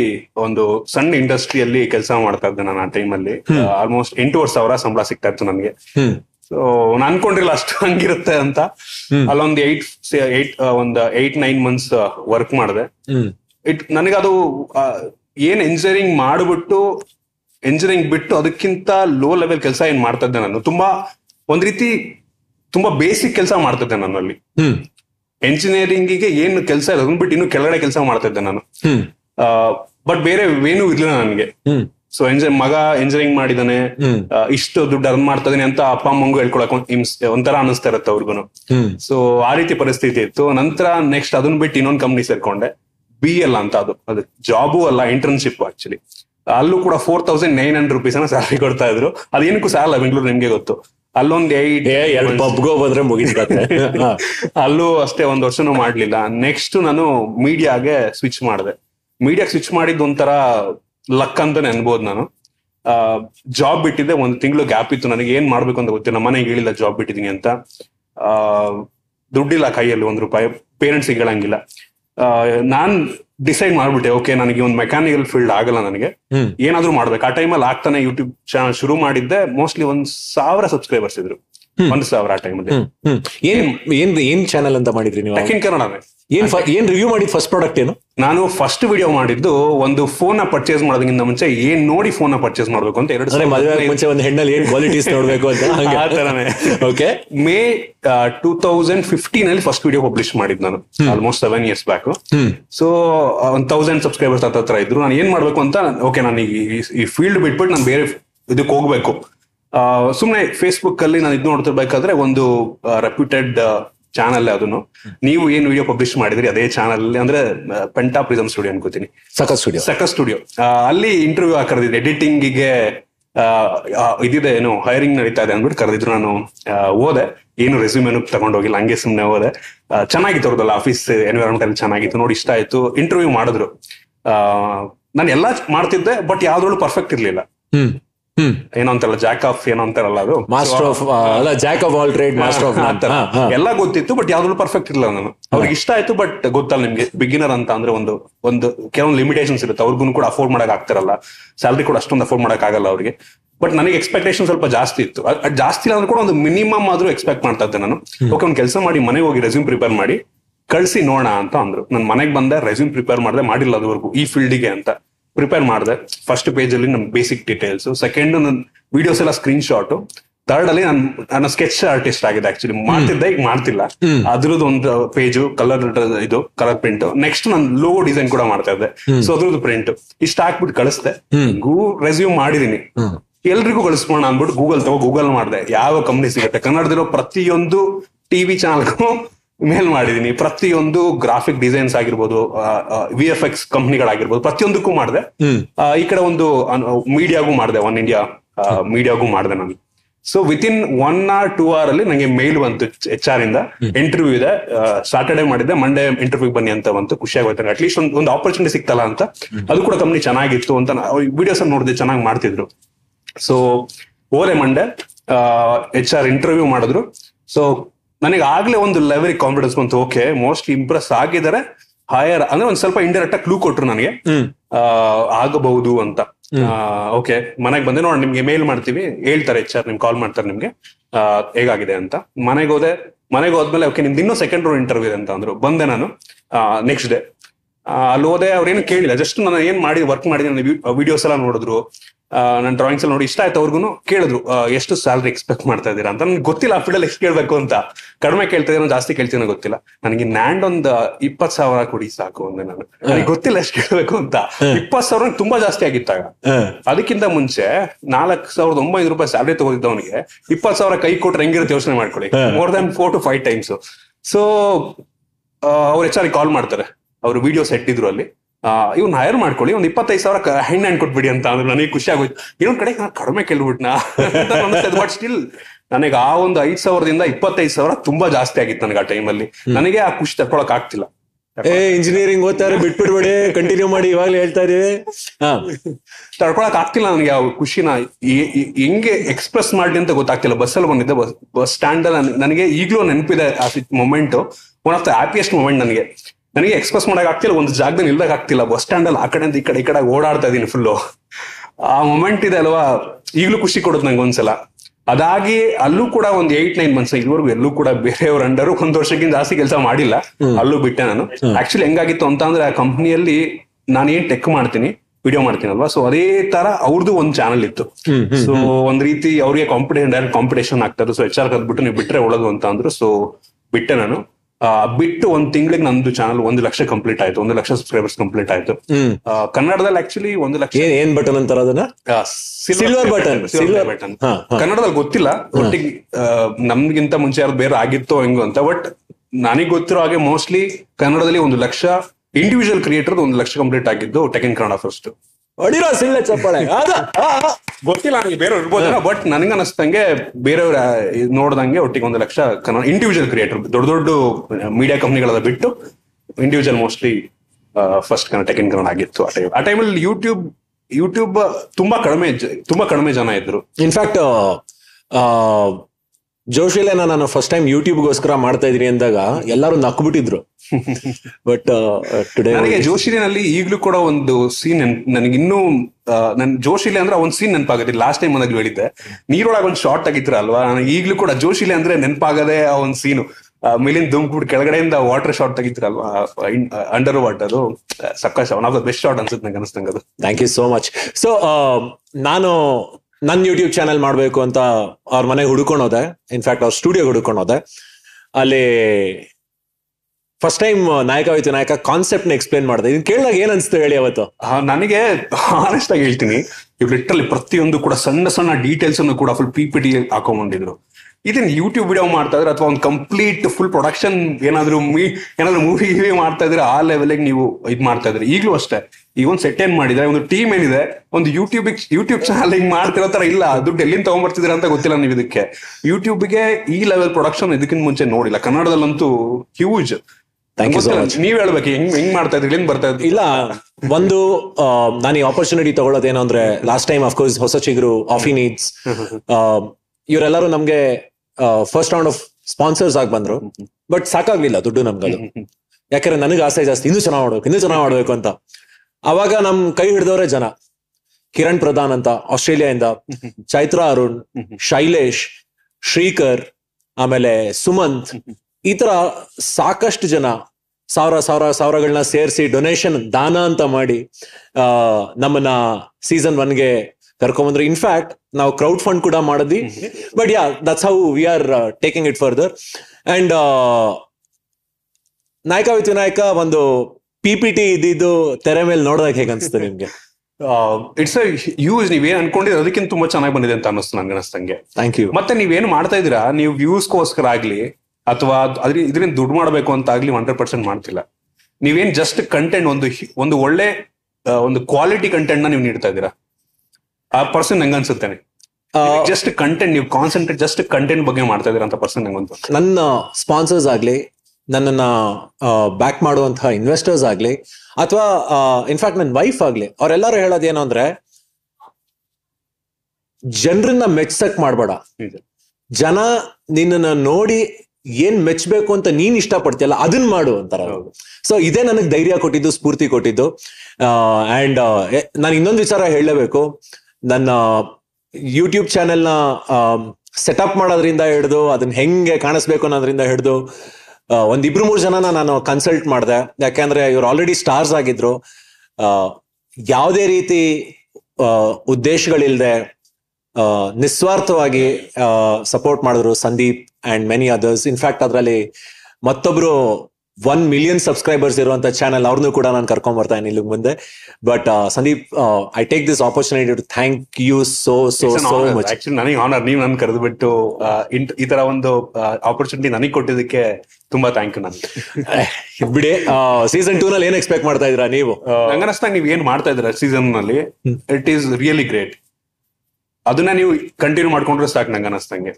ಒಂದು ಸಣ್ಣ ಇಂಡಸ್ಟ್ರಿಯಲ್ಲಿ ಕೆಲಸ ಮಾಡ್ತಾ ಇದ್ದೆ ನಾನು ಆ ಟೈಮಲ್ಲಿ ಆಲ್ಮೋಸ್ಟ್ ಎಂಟೂವರೆ ಸಾವಿರ ಸಂಬಳ ಸಿಗ್ತಾ ಇತ್ತು ನನಗೆ. ಸೊ ನಾನು ಅನ್ಕೊಂಡಿಲ್ಲ ಅಷ್ಟು ಹಂಗಿರುತ್ತೆ ಅಂತ. ಅಲ್ಲೊಂದು ಏಟ್ ಏಟ್ ಒಂದು ಏಟ್ ನೈನ್ ಮಂತ್ಸ್ ವರ್ಕ್ ಮಾಡಿದೆ. ಇಟ್ ನನಗದು ಏನ್ ಎಂಜಿನಿಯರಿಂಗ್ ಮಾಡಿಬಿಟ್ಟು ಎಂಜಿನಿಯರಿಂಗ್ ಬಿಟ್ಟು ಅದಕ್ಕಿಂತ ಲೋ ಲೆವೆಲ್ ಕೆಲಸ ಏನ್ ಮಾಡ್ತಾ ಇದ್ದೆ ನಾನು? ತುಂಬಾ ಒಂದ್ ರೀತಿ ತುಂಬಾ ಬೇಸಿಕ್ ಕೆಲಸ ಮಾಡ್ತಿದ್ದೆ ನಾನು ಅಲ್ಲಿ. ಎಂಜಿನಿಯರಿಂಗಿಗೆ ಏನು ಕೆಲಸ ಇಲ್ಲ ಅದನ್ನ ಬಿಟ್ಟು ಇನ್ನು ಕೆಳಗಡೆ ಕೆಲಸ ಮಾಡ್ತಿದ್ದೆ ನಾನು. ಬಟ್ ಬೇರೆ ಏನೂ ಇರ್ಲಿಲ್ಲ ನನ್ಗೆ. ಸೊ ಮಗ ಎಂಜಿನಿಯರಿಂಗ್ ಮಾಡಿದಾನೆ. ಇಷ್ಟು ದುಡ್ಡು ಅರ್ನ್ ಮಾಡ್ತಾ ಇದೀನಿ ಅಂತ ಅಪ್ಪ ಅಮ್ಮಂಗೂ ಹೇಳ್ಕೊಳಕ್ ಒಂಥರ ಅನಿಸ್ತಾ ಇರತ್ತೆ ಅವ್ರಿಗೂ ಸೊ ಆ ರೀತಿ ಪರಿಸ್ಥಿತಿ ಇತ್ತು. ನಂತರ ನೆಕ್ಸ್ಟ್ ಅದನ್ನ ಬಿಟ್ಟು ಇನ್ನೊಂದು ಕಂಪ್ನಿ ಸೇರ್ಕೊಂಡೆ. ಬಿ ಎಲ್ ಅಂತ ಅದು. ಅದು ಜಾಬು ಅಲ್ಲ ಇಂಟರ್ನ್ಶಿಪ್ ಆಕ್ಚುಲಿ ಅಲ್ಲೂ ಕೂಡ four thousand nine hundred rupees salary ಕೊಡ್ತಾ ಇದ್ರು. ಅದೇನಕ್ಕೂ ಸಾಲ ಬೆಂಗಳೂರು ನಿಮ್ಗೆ ಗೊತ್ತು. ಅಲ್ಲೊಂದ್ ಏಟ್ ಪಬ್ಗೋ ಬಂದ್ರೆ ಮುಗಿಸ್ಕತ್ತೆ ಅಲ್ಲೂ ಅಷ್ಟೇ ಒಂದ್ ವರ್ಷನೂ ಮಾಡ್ಲಿಲ್ಲ. ನೆಕ್ಸ್ಟ್ ನಾನು ಮೀಡಿಯಾಗೆ ಸ್ವಿಚ್ ಮಾಡಿದೆ. ಮೀಡಿಯಾಗೆ ಸ್ವಿಚ್ ಮಾಡಿದ್ ಒಂಥರ ಲಕ್ ಅಂತ ಅನ್ಬೋದು ನಾನು. ಜಾಬ್ ಬಿಟ್ಟಿದ್ದೆ ಒಂದು ತಿಂಗಳು ಗ್ಯಾಪ್ ಇತ್ತು. ನನಗೆ ಏನ್ ಮಾಡ್ಬೇಕು ಅಂತ ಗೊತ್ತಿಲ್ಲ. ಮನೆಗೆ ಹೇಳಿಲ್ಲ ಜಾಬ್ ಬಿಟ್ಟಿದೀನಿ ಅಂತ. ಆ, ದುಡ್ಡಿಲ್ಲ ಕೈಯಲ್ಲಿ ಒಂದ್ ರೂಪಾಯಿ. ಪೇರೆಂಟ್ಸ್ ಹೇಳಂಗಿಲ್ಲ. ನಾನ್ ಡಿಸೈಡ್ ಮಾಡ್ಬಿಟ್ಟೆ ಓಕೆ ನನಗೆ ಒಂದು ಮೆಕ್ಯಾನಿಕಲ್ ಫೀಲ್ಡ್ ಆಗಲ್ಲ ನನಗೆ. ಏನಾದ್ರೂ ಮಾಡ್ಬೇಕು. ಆ ಟೈಮಲ್ಲಿ ಆಗ್ತಾನೆ ಯೂಟ್ಯೂಬ್ ಚಾನಲ್ ಶುರು ಮಾಡಿದ್ದೆ ಮೋಸ್ಟ್ಲಿ ಒಂದ್ ಸಾವಿರ ಸಬ್ಸ್ಕ್ರೈಬರ್ಸ್ ಇದ್ರು. ಒಂದ್ ಸಾವಿರ ಆ ಟೈಮಲ್ಲಿ ಏನ್ ಏನ್ ಏನ್ ಚಾನೆಲ್ ಅಂತ ಮಾಡಿದ್ರಿ ನೀವು? ಟೆಕ್ ಇನ್ ಕನ್ನಡನೇ ಏನ್ ಏನ್ ರಿವ್ಯೂ ಮಾಡಿದ್ ಫಸ್ಟ್ ಪ್ರಾಡಕ್ಟ್ ಏನು? ನಾನು ಫಸ್ಟ್ ವಿಡಿಯೋ ಮಾಡಿದ್ದು ಒಂದು ಫೋನ್ನ ಪರ್ಚೇಸ್ ಮಾಡೋದಕ್ಕಿಂತ ಮುಂಚೆ ಏನ್ ನೋಡಿ ಫೋನ್ನ ಪರ್ಚೇಸ್ ಮಾಡ್ಬೇಕು ಅಂತ ಎರಡು ಮದುವೆ ಮುಂಚೆ ಒಂದು ಹೆಣ್ಣಲ್ಲಿ ಏನ್ ಕ್ವಾಲಿಟೀಸ್ ನೋಡ್ಬೇಕು ಅಂತ? *laughs* Okay May two thousand fifteen ಅಲ್ಲಿ ಫಸ್ಟ್ ವಿಡಿಯೋ ಪಬ್ಲಿಷ್ ಮಾಡಿದ್ ನಾನು. Almost seven years back so ಒಂದ್ ತೌಸಂಡ್ ಸಬ್ಸ್ಕ್ರೈಬರ್ಸ್ ಹತ್ರ ಇದ್ರು. ನಾನು ಏನ್ ಮಾಡ್ಬೇಕು ಅಂತ ಓಕೆ ನಾನು ಈ- ಫೀಲ್ಡ್ ಬಿಟ್ಬಿಟ್ಟು ನಾನು ಬೇರೆ ಇದಕ್ಕೆ ಹೋಗ್ಬೇಕು ಸುಮ್ನೆ ಫೇಸ್ಬುಕ್ ಅಲ್ಲಿ ನಾನು ಇದು ನೋಡ್ತಿರ್ಬೇಕಾದ್ರೆ ಒಂದು ರೆಪ್ಯೂಟೆಡ್ ಚಾನಲ್ ಅದನ್ನು. ನೀವು ಏನ್ ವಿಡಿಯೋ ಪಬ್ಲಿಷ್ ಮಾಡಿದ್ರಿ ಅದೇ ಚಾನಲ್ ಅಂದ್ರೆ ಪೆಂಟಾ ಪ್ರಿಸಮ್ ಸ್ಟುಡಿಯೋ ಅನ್ಕೋತೀನಿ. ಸಖತ್ ಸ್ಟುಡಿಯೋ ಸಕಸ್ ಸ್ಟುಡಿಯೋ ಅಲ್ಲಿ ಇಂಟರ್ವ್ಯೂ ಕರೆದಿದ್ದೆ. ಎಡಿಟಿಂಗಿಗೆ ಇದಿದೆ ಏನು ಹೈರಿಂಗ್ ನಡೀತಾ ಇದೆ ಅಂದ್ಬಿಟ್ಟು ಕರೆದಿದ್ರು ನಾನು ಓದೆ ಏನು ರೆಸ್ಯೂಮೇನು ತಗೊಂಡೋಗಿಲ್ಲ ಹಂಗೆ ಸುಮ್ನೆ ಓದೆ ಚೆನ್ನಾಗಿತ್ತು ಅವ್ರದ್ದಲ್ಲ ಆಫೀಸ್ ಎನ್ವಿರಾನ್ಮೆಂಟ್ ಅಲ್ಲಿ ಚೆನ್ನಾಗಿತ್ತು ನೋಡಿ ಇಷ್ಟ ಆಯ್ತು. ಇಂಟರ್ವ್ಯೂ ಮಾಡಿದ್ರು. ಆ, ನಾನು ಎಲ್ಲಾ ಮಾಡ್ತಿದ್ದೆ ಬಟ್ ಯಾವ್ದ್ರಲ್ಲೂ ಪರ್ಫೆಕ್ಟ್ ಇರ್ಲಿಲ್ಲ. ಏನೋ ಅಂತಾರಲ್ಲ ಜಾಕ್ ಆಫ್ ಏನೋ ಅಂತಾರಲ್ಲ ಅದು ಮಾಸ್ಟರ್ ಆಫ್ ಅಲ್ಲ jack of all trade master of. ಎಲ್ಲ ಗೊತ್ತಿತ್ತು ಬಟ್ ಯಾವ್ದು ಪರ್ಫೆಕ್ಟ್ ಇರಲಿಲ್ಲ ನಾನು ಅವ್ರಿಗೆ ಇಷ್ಟ ಆಯ್ತು ಬಟ್ ಗೊತ್ತಲ್ಲ ನಿಮ್ಗೆ. ಬಿಗಿನರ್ ಅಂತ ಅಂದ್ರೆ ಒಂದು ಒಂದು ಕೆಲವೊಂದು ಲಿಮಿಟೇಷನ್ಸ್ ಇರುತ್ತೆ. ಅವ್ರಿಗೂ ಕೂಡ ಅಫೋರ್ಡ್ ಮಾಡಕ್ ಆಗ್ತಿರಲ್ಲ. ಸ್ಯಾಲ್ರಿ ಕೂಡ ಅಷ್ಟೊಂದು ಅಫೋರ್ಡ್ ಮಾಡಕ್ ಆಗಲ್ಲ ಅವ್ರಿಗೆ. ಬಟ್ ನನಗೆ ಎಕ್ಸ್ಪೆಕ್ಟೇಷನ್ ಸ್ವಲ್ಪ ಜಾಸ್ತಿ ಇತ್ತು. ಜಾಸ್ತಿ ಇಲ್ಲ ಅಂದ್ರೂ ಕೂಡ ಒಂದು ಮಿನಿಮಮ್ ಆದ್ರೂ ಎಕ್ಸ್ಪೆಕ್ಟ್ ಮಾಡ್ತಾ ಇದ್ದೆ ನಾನು. ಓಕೆ ಒಂದು ಕೆಲಸ ಮಾಡಿ ಮನೆಗೆ ಹೋಗಿ ರೆಸ್ಯೂಮ್ ಪ್ರಿಪೇರ್ ಮಾಡಿ ಕಳ್ಸಿ ನೋಡೋಣ ಅಂತ ಅಂದ್ರು. ನಾನು ಮನೆಗೆ ಬಂದೆ ರೆಸ್ಯೂಮ್ ಪ್ರಿಪೇರ್ ಮಾಡಿದೆ ಮಾಡಿಲ್ಲ ಅದುವರೆಗೂ ಈ ಫೀಲ್ಡಿಗೆ ಅಂತ. ಪ್ರಿಪೇರ್ ಮಾಡಿದೆ. ಫಸ್ಟ್ ಪೇಜ್ ಅಲ್ಲಿ ನಮ್ ಬೇಸಿಕ್ ಡೀಟೇಲ್ಸ್ ಸೆಕೆಂಡ್ ನನ್ನ ವಿಡಿಯೋಸ್ ಎಲ್ಲ ಸ್ಕ್ರೀನ್ ಶಾಟ್ ಥರ್ಡ್ ಅಲ್ಲಿ ನಾನು ನಾನು ಸ್ಕೆಚ್ ಆರ್ಟಿಸ್ಟ್ ಆಗಿದೆ ಆಕ್ಚುಲಿ ಮಾಡ್ತಿದ್ದೆ ಈಗ ಮಾಡ್ತಿಲ್ಲ. ಅದ್ರದ್ದು ಒಂದು ಪೇಜು ಕಲರ್ ಇದು ಕಲರ್ ಪ್ರಿಂಟ್ ನೆಕ್ಸ್ಟ್ ನಾನು ಲೋಗೋ ಡಿಸೈನ್ ಕೂಡ ಮಾಡ್ತಾ ಇದ್ದೆ. ಸೊ ಅದ್ರದ್ದು ಪ್ರಿಂಟ್ ಇಷ್ಟ ಹಾಕ್ಬಿಟ್ಟು ಕಳಿಸ್ದೆ. ಗೂ ರೆಸ್ಯೂಮ್ ಮಾಡಿದೀನಿ. ಎಲ್ರಿಗೂ ಕಳಿಸ್ಬೋಣ ಅಂದ್ಬಿಟ್ಟು ಗೂಗಲ್ ತಗೋ ಗೂಗಲ್ ಮಾಡಿದೆ. ಯಾವ ಕಂಪ್ನಿ ಸಿಗುತ್ತೆ? ಕನ್ನಡದಿರೋ ಪ್ರತಿಯೊಂದು ಟಿವಿ ಚಾನಲ್ಗೂ ಮೇಲ್ ಮಾಡಿದೀನಿ. ಪ್ರತಿಯೊಂದು ಗ್ರಾಫಿಕ್ ಡಿಸೈನ್ಸ್ ಆಗಿರ್ಬೋದು ವಿ ಎಫ್ ಎಕ್ಸ್ ಕಂಪ್ನಿಗಳಾಗಿರ್ಬೋದು ಪ್ರತಿಯೊಂದಕ್ಕೂ ಮಾಡಿದೆ. ಈ ಕಡೆ ಒಂದು ಮೀಡಿಯಾಗೂ ಮಾಡಿದೆ ಒನ್ ಇಂಡಿಯಾ ಮೀಡಿಯಾಗೂ ಮಾಡಿದೆ ನಾನು. So with in one or two hour ಅಲ್ಲಿ ನಂಗೆ ಮೇಲ್ ಬಂತು ಎಚ್ ಆರ್ ಇಂದ. ಇಂಟರ್ವ್ಯೂ ಇದೆ. ಸಾಟರ್ಡೆ ಮಾಡಿದ್ದೆ ಮಂಡೇ ಇಂಟರ್ವ್ಯೂ ಬನ್ನಿ ಅಂತ ಬಂತು. ಖುಷಿ ಅಟ್ ಅಟ್ಲೀಸ್ಟ್ ಒಂದು ಒಂದು ಆಪರ್ಚುನಿಟಿ ಸಿಕ್ತಲ್ಲ ಅಂತ. ಅದು ಕೂಡ ಕಂಪ್ನಿ ಚೆನ್ನಾಗಿತ್ತು ಅಂತ ವಿಡಿಯೋಸ್ ನೋಡಿದೆ ಚೆನ್ನಾಗಿ ಮಾಡ್ತಿದ್ರು. ಸೊ ಓಲೆ ಮಂಡೆ ಎಚ್ ಆರ್ ಇಂಟರ್ವ್ಯೂ ಮಾಡಿದ್ರು. ಸೊ ನನಗೆ ಆಗ್ಲೇ ಒಂದು ಲೆವೆಲ್ ಕಾನ್ಫಿಡೆನ್ಸ್ ಬಂತು. ಓಕೆ ಮೋಸ್ಟ್ ಇಂಪ್ರೆಸ್ ಆಗಿದ್ದಾರೆ. ಹೈಯರ್ ಅಂದ್ರೆ ಒಂದ್ ಸ್ವಲ್ಪ ಇಂಡೈರೆಕ್ಟ್ ಆಗಿ ಕ್ಲೂ ಕೊಟ್ರು ನನಗೆ. ಆ, ಆಗಬಹುದು ಅಂತ. ಓಕೆ ಮನೆಗೆ ಬಂದೆ ನೋಡಿ ನಿಮ್ಗೆ ಮೇಲ್ ಮಾಡ್ತೀವಿ. ಹೇಳ್ತಾರೆ ಎಚ್ ಆರ್ ನಿಮ್ಗೆ ಕಾಲ್ ಮಾಡ್ತಾರೆ ನಿಮ್ಗೆ. ಆ, ಹೇಗಾಗಿದೆ ಅಂತ. ಮನೆಗೆ ಹೋದೆ ಮನೆಗೆ ಹೋದ್ಮೇಲೆ ಓಕೆ ನಿಮ್ದು ಇನ್ನೂ ಸೆಕೆಂಡ್ ರೌಂಡ್ ಇಂಟರ್ವ್ಯೂ ಇದೆ ಅಂತ ಅಂದ್ರು. ಬಂದೆ ನಾನು ನೆಕ್ಸ್ಟ್ ಡೇ ಅಲ್ಲಿ ಹೋದೆ ಅವ್ರೇನು ಕೇಳಿಲ್ಲ. ಜಸ್ಟ್ ನಾನು ಏನ್ ಮಾಡಿ ವರ್ಕ್ ಮಾಡಿದ್ದೀನಿ ವಿಡಿಯೋಸ್ ಎಲ್ಲ ನೋಡಿದ್ರು. ನನ್ನ ಡ್ರಾಯಿಂಗ್ಸ್ ಎಲ್ಲ ನೋಡಿ ಇಷ್ಟ ಆಯ್ತು ಅವ್ರಿಗೂ ಕೇಳಿದ್ರು ಎಷ್ಟು ಸ್ಯಾಲ್ರಿ ಎಕ್ಸ್ಪೆಕ್ಟ್ ಮಾಡ್ತಾ ಇದ್ದೀರಾ ಅಂತ. ನನ್ಗೆ ಗೊತ್ತಿಲ್ಲ ಆ ಫೀಲ್ಡಲ್ಲಿ ಎಷ್ಟು ಕೇಳ್ಬೇಕು ಅಂತ. ಕಡಿಮೆ ಕೇಳ್ತಿದ್ದೀನೋ ಜಾಸ್ತಿ ಕೇಳ್ತೀನೋ ಗೊತ್ತಿಲ್ಲ. ನನಗೆ ನ್ಯಾಂಡ್ ಒಂದು ಇಪ್ಪತ್ ಸಾವಿರ ಕೊಡಿ ಸಾಕು ಅಂದೆ ನಾನು. ನನಗೆ ಗೊತ್ತಿಲ್ಲ ಎಷ್ಟು ಕೇಳ್ಬೇಕು ಅಂತ. ಇಪ್ಪತ್ ಸಾವಿರ ತುಂಬಾ ಜಾಸ್ತಿ ಆಗಿತ್ತಾಗ ಅದಕ್ಕಿಂತ ಮುಂಚೆ ನಾಲ್ಕ್ ಸಾವಿರದ ಒಂಬೈನೂರು ರೂಪಾಯಿ ಸ್ಯಾಲ್ರಿ ತಗೋದಿದ್ದವನಿಗೆ ಇಪ್ಪತ್ ಸಾವಿರ ಕೈ ಕೊಟ್ರೆ ಹೆಂಗಿರುತ್ತೆ ಯೋಚನೆ ಮಾಡ್ಕೊಳ್ಳಿ. More than four to five times so ಅವ್ರು ಎಚ್ ಆರ್ ಕಾಲ್ ಮಾಡ್ತಾರೆ. ಅವ್ರು ವಿಡಿಯೋ ಸೆಟ್ ಇದ್ರು ಅಲ್ಲಿ. ಇವ್ನ ಹೈರ್ ಮಾಡ್ಕೊಳ್ಳಿ ಒಂದ್ ಇಪ್ಪತ್ತೈದು ಸಾವಿರ ಹೆಣ್ಣು ಹಣ್ಣು ಕೊಟ್ಬಿಡಿ ಅಂತ ಅಂದ್ರೆ. ನನಗೆ ಖುಷಿ ಆಗೋಯ್ತು. ಇನ್ನೊಂದ್ ಕಡೆ ನಾನು ಕಡಿಮೆ ಕೇಳ್ಬಿಟ್ನಾ? *laughs* ಬಟ್ ಸ್ಟಿಲ್ ನನಗೆ ಆ ಒಂದು ಐದ್ ಸಾವಿರದಿಂದ ಇಪ್ಪತ್ತೈದು ಸಾವಿರ ತುಂಬಾ ಜಾಸ್ತಿ ಆಗಿತ್ತು ನನಗೆ ಆ ಟೈಮಲ್ಲಿ ನನಗೆ ಆ ಖುಷಿ ತಕೊಳಕ್ ಆಗ್ತಿಲ್ಲ. ಏ ಇಂಜಿನಿಯರಿಂಗ್ ಓದ್ತಾರೆ ಬಿಟ್ಬಿಡ್ಬೇಡಿ ಕಂಟಿನ್ಯೂ ಮಾಡಿ ಇವಾಗ್ಲೇ ಹೇಳ್ತಾ ಇದೀವಿ. ತಡ್ಕೊಳಕ್ ಆಗ್ತಿಲ್ಲ ನನಗೆ ಆ ಖುಷಿನ. ಹೆಂಗೆ ಎಕ್ಸ್ಪ್ರೆಸ್ ಮಾಡಿ ಅಂತ ಗೊತ್ತಾಗ್ತಿಲ್ಲ. ಬಸ್ಸಲ್ಲಿ ಬಂದಿದ್ದೆ ಬಸ್ ಬಸ್ ಸ್ಟ್ಯಾಂಡ್ ಅಲ್ಲಿ. ನನಗೆ ಈಗಲೂ ನೆನಪಿದೆ ಆ moment one of the happiest moment ನನಗೆ. ನನಗೆ ಎಕ್ಸ್ಪ್ರೆಸ್ ಮಾಡಕ್ ಆಗ್ತಿಲ್ಲ ಒಂದು ಜಾಗದಲ್ಲಿ ನಿಲ್ದಾಗ ಆಗ್ತಿಲ್ಲ. ಬಸ್ ಸ್ಟ್ಯಾಂಡ್ ಅಲ್ಲಿ ಆ ಕಡೆಯಿಂದ ಈ ಕಡೆ ಈ ಕಡೆ ಓಡಾಡ್ತಾ ಇದೀನಿ ಫುಲ್ಲು ಆ ಮೊಮೆಂಟ್ ಇದೆ ಅಲ್ವಾ? ಈಗಲೂ ಖುಷಿ ಕೊಡುದು ನಂಗೆ ಒಂದ್ಸಲ. ಅದಾಗಿ ಅಲ್ಲೂ ಕೂಡ ಒಂದು ಏಟ್ ನೈನ್ ಮಂತ್ಸ್ ಇದುವರೆಗೂ ಎಲ್ಲೂ ಕೂಡ ಬೇರೆಯವ್ರ ಅಂಡರು ಒಂದ್ ವರ್ಷಕ್ಕಿಂತ ಜಾಸ್ತಿ ಕೆಲಸ ಮಾಡಿಲ್ಲ. ಅಲ್ಲೂ ಬಿಟ್ಟೆ ನಾನು. ಆಕ್ಚುಲಿ ಹೆಂಗಾಗಿತ್ತು ಅಂತ ಅಂದ್ರೆ ಆ ಕಂಪ್ನಿಯಲ್ಲಿ ನಾನು ಏನ್ ಟೆಕ್ ಮಾಡ್ತೀನಿ ವಿಡಿಯೋ ಮಾಡ್ತೀನಲ್ವಾ ಸೊ ಅದೇ ತರ ಅವ್ರದ್ದು ಒಂದ್ ಚಾನಲ್ ಇತ್ತು. ಸೊ ಒಂದ್ ರೀತಿ ಅವ್ರಿಗೆ ಕಾಂಪಿಟೇಷನ್ ಡೈರೆಕ್ಟ್ ಕಾಂಪಿಟೇಷನ್ ಆಗ್ತಾರೆ ಸೊ ಎಚ್ ಆರ್ ಕದ್ಬಿಟ್ಟು ನೀವು ಬಿಟ್ರೆ ಒಳ್ಳೇದು ಅಂತ ಅಂದ್ರು. ಸೊ ಬಿಟ್ಟೆ ನಾನು. ಬಿಟ್ಟು ಒಂದ್ ತಿಂಗಳಿಗೆ ನಂದು ಚಾನಲ್ ಒಂದು ಲಕ್ಷ ಕಂಪ್ಲೀಟ್ ಆಯ್ತು ಒಂದು ಲಕ್ಷ ಸಬ್ಸ್ಕ್ರೈಬರ್ಸ್ ಕಂಪ್ಲೀಟ್ ಆಯ್ತು. ಕನ್ನಡದಲ್ಲಿ ಆಕ್ಚುಲಿ ಒಂದು ಲಕ್ಷ ಏನ್ ಬಟನ್ ಅಂತಾರ ಅದನ್ನ? Silver button silver- button. ಕನ್ನಡದಲ್ಲಿ ಗೊತ್ತಿಲ್ಲ ಒಟ್ಟಿಗೆ ನಮ್ಗಿಂತ ಮುಂಚೆ ಯಾರು ಬೇರೆ ಆಗಿತ್ತೋ ಹೆಂಗೋ ಅಂತ ಬಟ್ ನನಗೆ ಗೊತ್ತಿರೋ ಹಾಗೆ ಮೋಸ್ಟ್ಲಿ ಕನ್ನಡದಲ್ಲಿ ಒಂದು ಲಕ್ಷ ಇಂಡಿವಿಜುವಲ್ ಕ್ರಿಯೇಟರ್ ಒಂದು ಲಕ್ಷ ಕಂಪ್ಲೀಟ್ ಆಗಿದ್ದು ಟೆಕೆನ್ ಕನ್ನಡ ಫಸ್ಟ್ ಹೊಡಿರೋ ಸಿಳ್ಳೆ ಚಪ್ಪಾಳೆ. *laughs* ಗೊತ್ತಿಲ್ಲ ನನಗೆ ಬೇರೆಯವ್ರು ಇರ್ಬೋದಿಲ್ಲ ಬಟ್ ನನಗೆ ಅನಿಸ್ತಂಗೆ ಬೇರೆಯವ್ರ ನೋಡ್ದಂಗೆ ಒಟ್ಟಿಗೆ ಒಂದು ಲಕ್ಷ ಕನ್ನಡ ಇಂಡಿವಿಜುವಲ್ ಕ್ರಿಯೇಟರ್ ದೊಡ್ಡ ದೊಡ್ಡ ಮೀಡಿಯಾ ಕಂಪ್ನಿಗಳೆಲ್ಲ ಬಿಟ್ಟು individual mostly first Kannada tech in Kannada ಆಗಿತ್ತು ಆ ಟೈಮ್ ಆ ಟೈಮಲ್ಲಿ ಯೂಟ್ಯೂಬ್ ಯೂಟ್ಯೂಬ್ ತುಂಬಾ ಕಡಿಮೆ ತುಂಬಾ ಕಡಿಮೆ ಜನ ಇದ್ರು. ಇನ್ಫ್ಯಾಕ್ಟ್ ಜೋಶಿಲೇನ ನಾನು ಫಸ್ಟ್ ಟೈಮ್ ಯೂಟ್ಯೂಬ್ಗೋಸ್ಕರ ಮಾಡ್ತಾ ಇದ್ರಿ ಅಂದಾಗ ಎಲ್ಲರೂ ನಕ್ಬಿಟ್ಟಿದ್ರು. ಬಟ್ ಟುಡೇ ನನಗೆ ಜೋಶಿಲಿನಲ್ಲಿ ಈಗಲೂ ಕೂಡ ಒಂದು ಸೀನ್ ನನಗೆ ಇನ್ನೂ ನನ್ ಜೋಶಿಲೆ ಅಂದ್ರೆ ಒಂದು ಸೀನ್ ನೆನಪಾಗುತ್ತೆ ಲಾಸ್ಟ್ ಟೈಮ್ ಒಂದಾಗ ಹೇಳಿದ್ದೆ. ನೀರೊಳಗೆ ಒಂದು ಶಾರ್ಟ್ ಆಗಿತ್ರ ಅಲ್ವಾ? ನನಗೆ ಈಗಲೂ ಕೂಡ ಜೋಶಿಲೆ ಅಂದ್ರೆ ನೆನಪಾಗದೆ ಆ ಒಂದು ಸೀನು ಮೇಲಿನ ದುಮ್ಕ್ಬಿಟ್ಟು ಕೆಳಗಡೆಯಿಂದ ವಾಟರ್ ಶಾರ್ಟ್ ತೆಗಿತಿರಲ್ವಾ ಅಂಡರ್ ವಾಟರ್ ಅದು ಸಕ್ಕ one of the best shot ಅನ್ಸುತ್ತೆ ನನಗೆ ಅನಿಸ್ತಂಗೆ ಅದು. Thank you so much so ನಾನು ನನ್ನ ಯೂಟ್ಯೂಬ್ ಚಾನೆಲ್ ಮಾಡಬೇಕು ಅಂತ ಅವ್ರ ಮನೆಗೆ ಹುಡ್ಕೊಂಡು ಹೋದೆ. ಇನ್ಫ್ಯಾಕ್ಟ್ ಅವ್ರ ಸ್ಟುಡಿಯೋ ಹುಡ್ಕೊಂಡು ಅಲ್ಲಿ ಫಸ್ಟ್ ಟೈಮ್ ನಾಯಕ ಹೋಯ್ತು. ನಾಯಕ ಕಾನ್ಸೆಪ್ಟ್ನ ಎಕ್ಸ್ಪ್ಲೇನ್ ಮಾಡಿದೆ. ಇದನ್ನ ಕೇಳಿದಾಗ ಏನ್ ಅನ್ಸ್ತು ಹೇಳಿ ಅವತ್ತು? ನನಗೆ ಆನೆಸ್ಟ್ ಆಗಿ ಹೇಳ್ತೀನಿ. ಇವ್ರು ಲಿಟ್ರಲ್ಲಿ ಪ್ರತಿಯೊಂದು ಕೂಡ ಸಣ್ಣ ಸಣ್ಣ ಡೀಟೇಲ್ಸ್ ಅನ್ನು ಕೂಡ ಫುಲ್ ಪಿ ಪಿ ಟಿ ಹಾಕೊಂಡ್ಬಂದಿದ್ರು. ಇದನ್ನ ಯೂಟ್ಯೂಬ್ ವಿಡಿಯೋ ಮಾಡ್ತಾ ಇದ್ರೆ ಅಥವಾ ಒಂದು ಕಂಪ್ಲೀಟ್ ಫುಲ್ ಪ್ರೊಡಕ್ಷನ್ ಏನಾದ್ರು ಏನಾದ್ರು ಮೂವಿ ಮಾಡ್ತಾ ಇದ್ರೆ ಆ ಲೆವೆಲ್ಗೆ ನೀವು ಇದ್ ಮಾಡ್ತಾ ಇದ್ರೆ. ಈಗಲೂ ಅಷ್ಟೇ. ಈಗ ಒಂದು ಸೆಟ್ ಏನ್ ಮಾಡಿದ್ರೆ ಒಂದು ಟೀಮ್ ಏನಿದೆ ಒಂದು ಯೂಟ್ಯೂಬ್ ಯೂಟ್ಯೂಬ್ ಚಾನಲ್ ಹಿಂಗ್ ಮಾಡ್ತಿರೋ ತರ ಇಲ್ಲ. ದುಡ್ಡು ಎಲ್ಲಿಂದ ತಗೊಂಡ್ಬರ್ತಿದ್ರ ಅಂತ ಗೊತ್ತಿಲ್ಲ ನೀವು ಇದಕ್ಕೆ. ಯೂಟ್ಯೂಬ್ಗೆ ಈ ಲೆವೆಲ್ ಪ್ರೊಡಕ್ಷನ್ ಇದಕ್ಕಿಂತ ಮುಂಚೆ ನೋಡಿಲ್ಲ. ಕನ್ನಡದಲ್ಲಂತೂ ಹ್ಯೂಜ್. ನೀವ್ ಹೇಳ್ಬೇಕು ಹೆಂಗ್ ಹೆಂಗ್ ಮಾಡ್ತಾ ಇದ್ರಿ ಬರ್ತಾ ಇದ್ರಿ? ಇಲ್ಲ ಒಂದು ನಾನು ಈ ಆಪರ್ಚುನಿಟಿ ತಗೊಳ್ಳೋದೇನು ಅಂದ್ರೆ ಲಾಸ್ಟ್ ಟೈಮ್ ಅಫ್ಕೋರ್ಸ್ ಹೊಸ ಚಿಗುರು ಆಫಿ ನೀಡ್ಸ್ ಇವರೆಲ್ಲರೂ ನಮ್ಗೆ ಫಸ್ಟ್ ರೌಂಡ್ ಆಫ್ ಸ್ಪಾನ್ಸರ್ಸ್ ಆಗಿ ಬಂದ್ರು. ಬಟ್ ಸಾಕಾಗ್ಲಿಲ್ಲ ದುಡ್ಡು ನಮ್ಗದು. ಯಾಕಂದ್ರೆ ನನಗೆ ಆಸೆ ಜಾಸ್ತಿ. ಇನ್ನೂ ಚೆನ್ನಾಗಿ ಮಾಡ್ಬೇಕು ಇನ್ನೂ ಚೆನ್ನಾಗಿ ಮಾಡ್ಬೇಕು ಅಂತ. ಅವಾಗ ನಮ್ ಕೈ ಹಿಡಿದವರೇ ಜನ. ಕಿರಣ್ ಪ್ರಧಾನ್ ಅಂತ ಆಸ್ಟ್ರೇಲಿಯಾದಿಂದ ಚೈತ್ರಾ ಅರುಣ್, ಶೈಲೇಶ್, ಶ್ರೀಕರ್, ಆಮೇಲೆ ಸುಮಂತ್, ಈ ತರ ಸಾಕಷ್ಟು ಜನ ಸಾವಿರ ಸಾವಿರ ಸಾವಿರಗಳನ್ನ ಸೇರಿಸಿ ಡೊನೇಷನ್ ದಾನ ಅಂತ ಮಾಡಿ, ಆ, ನಮ್ಮನ್ನ ಸೀಸನ್ ಒನ್ಗೆ ಕರ್ಕೊಂಬಂದ್ರು. ಇನ್ಫ್ಯಾಕ್ಟ್ ನಾವು ಕ್ರೌಡ್ ಫಂಡ್ ಕೂಡ ಮಾಡಿದ್ವಿ. But ya that's how we are taking it further and Nayaka with Vinayaka ಒಂದು ಪಿ ಪಿ ಟಿ ಇದ್ದಿದ್ದು ತೆರೆ ಮೇಲೆ ನೋಡಿದಾಗ ಹೇಗೆ ಅನ್ಸುತ್ತೆ ನಿಮ್ಗೆ? *laughs* ಇಟ್ಸ್ ಯೂಸ್ ನೀವೇನ್ ಅನ್ಕೊಂಡಿದ್ರೆ ಅದಕ್ಕಿಂತ ತುಂಬಾ ಚೆನ್ನಾಗಿ ಬಂದಿದೆ ಅಂತ ಅನ್ನಿಸ್ತು ನನ್ಗೆ ಅನಿಸ್ತಂಗೆ ಥ್ಯಾಂಕ್ ಯು ಮತ್ತೆ ನೀವೇನು ಮಾಡ್ತಾ ಇದೀರಾ ನೀವು ವ್ಯೂಸ್ಗೋಸ್ಕರ ಆಗ್ಲಿ ಅಥವಾ ಅದ್ರ ಇದರಿಂದ ದುಡ್ಡು ಮಾಡಬೇಕು ಅಂತ ಆಗ್ಲಿ ಹಂಡ್ರೆಡ್ ಪರ್ಸೆಂಟ್ ಮಾಡ್ತಿಲ್ಲ. ನೀವೇನ್ ಜಸ್ಟ್ ಕಂಟೆಂಟ್ ಒಂದು ಒಂದು ಒಳ್ಳೆ ಒಂದು ಕ್ವಾಲಿಟಿ ಕಂಟೆಂಟ್ನ ನೀವು ನೀಡ್ತಾ ಇದ್ದೀರಾ? ಆ ಪರ್ಸನ್ ನಂಗೆ ಅನ್ಸುತ್ತೇನೆ ಜಸ್ಟ್ ಕಂಟೆಂಟ್ ನೀವು ಕಾನ್ಸಂಟ್ರೇಟ್ ಜಸ್ಟ್ ಕಂಟೆಂಟ್ ಬಗ್ಗೆ ಮಾಡ್ತಾ ಇದ್ದೀರಾ ಅಂತ ಪರ್ಸನ್ ಅನ್ಸುತ್ತೆ. ನನ್ನ ಸ್ಪಾನ್ಸರ್ಸ್ ಆಗ್ಲಿ ನನ್ನನ್ನ ಬ್ಯಾಕ್ ಮಾಡುವಂತಹ ಇನ್ವೆಸ್ಟರ್ಸ್ ಆಗ್ಲಿ ಅಥವಾ ಇನ್ಫ್ಯಾಕ್ಟ್ ನನ್ನ ವೈಫ್ ಆಗ್ಲಿ ಅವರೆಲ್ಲರೂ ಹೇಳೋದೇನು ಅಂದ್ರೆ ಜನರನ್ನ ಮೆಚ್ಚಕ್ ಮಾಡ್ಬೇಡ. ಜನ ನಿನ್ನನ್ನ ನೋಡಿ ಏನ್ ಮೆಚ್ಚಬೇಕು ಅಂತ ನೀನ್ ಇಷ್ಟಪಡ್ತೀಯಲ್ಲ ಅದನ್ನ ಮಾಡು ಅಂತಾರ ಸೊ ಇದೇ ನನಗೆ ಧೈರ್ಯ ಕೊಟ್ಟಿದ್ದು ಸ್ಫೂರ್ತಿ ಕೊಟ್ಟಿದ್ದು. ಅಂಡ್ ನಾನು ಇನ್ನೊಂದು ವಿಚಾರ ಹೇಳಲೇಬೇಕು. ನನ್ನ ಯೂಟ್ಯೂಬ್ ಚಾನೆಲ್ನ ಸೆಟಪ್ ಮಾಡೋದ್ರಿಂದ ಹಿಡಿದು ಅದನ್ನ ಹೆಂಗೆ ಕಾಣಿಸ್ಬೇಕು ಅನ್ನೋದ್ರಿಂದ ಹಿಡಿದು ಒಂದಿಬ್ರು ಮೂರು ಜನನ ನಾನು ಕನ್ಸಲ್ಟ್ ಮಾಡಿದೆ. ಯಾಕೆಂದ್ರೆ ಇವ್ರು ಆಲ್ರೆಡಿ ಸ್ಟಾರ್ಸ್ ಆಗಿದ್ರು. ಯಾವುದೇ ರೀತಿ ಉದ್ದೇಶಗಳಿಲ್ದೆ ನಿಸ್ವಾರ್ಥವಾಗಿ ಸಪೋರ್ಟ್ ಮಾಡಿದ್ರು Sandeep and many others in fact ಅದರಲ್ಲಿ ಮತ್ತೊಬ್ರು ಒನ್ ಮಿಲಿಯನ್ ಸಬ್ಸ್ಕ್ರೈಬರ್ಸ್ ಇರುವಂತ ಚಾನಲ್ ಅವ್ರನ್ನೂ ಕೂಡ ನಾನು ಕರ್ಕೊಂಡ್ ಬರ್ತಾ ಇದ್ದೀನಿ ಇಲ್ಲಿ ಮುಂದೆ. But Sandeep I take this opportunity to thank you so so so much actually ನನಗೆ ಆನರ್ ನೀವು ನನ್ ಕರೆದು ಬಿಟ್ಟು ಈ ತರ ಒಂದು ಆಪರ್ಚುನಿಟಿ ನನಗೆ ಕೊಟ್ಟಿದ್ದಕ್ಕೆ ತುಂಬಾ ಥ್ಯಾಂಕ್ ಯು ನಾನು ಬಿಡಿ ಸೀಸನ್ ಟೂ ನಲ್ಲಿ ಏನ್ ಎಕ್ಸ್ಪೆಕ್ಟ್ ಮಾಡ್ತಾ ಇದೀರಾ ನೀವು? ನಂಗನಸ್ತಾಗ ನೀವ್ ಏನ್ ಮಾಡ್ತಾ ಇದ್ರ ಸೀಸನ್ನಲ್ಲಿ? ಇಟ್ ಈಸ್ ರಿಯಲಿ ಗ್ರೇಟ್ ಅದನ್ನ ನೀವು ಕಂಟಿನ್ಯೂ ಮಾಡ್ಕೊಂಡ್ರೆ ಸಾಕು ನಂಗೆ ಅನಸ್ತಂಗೆ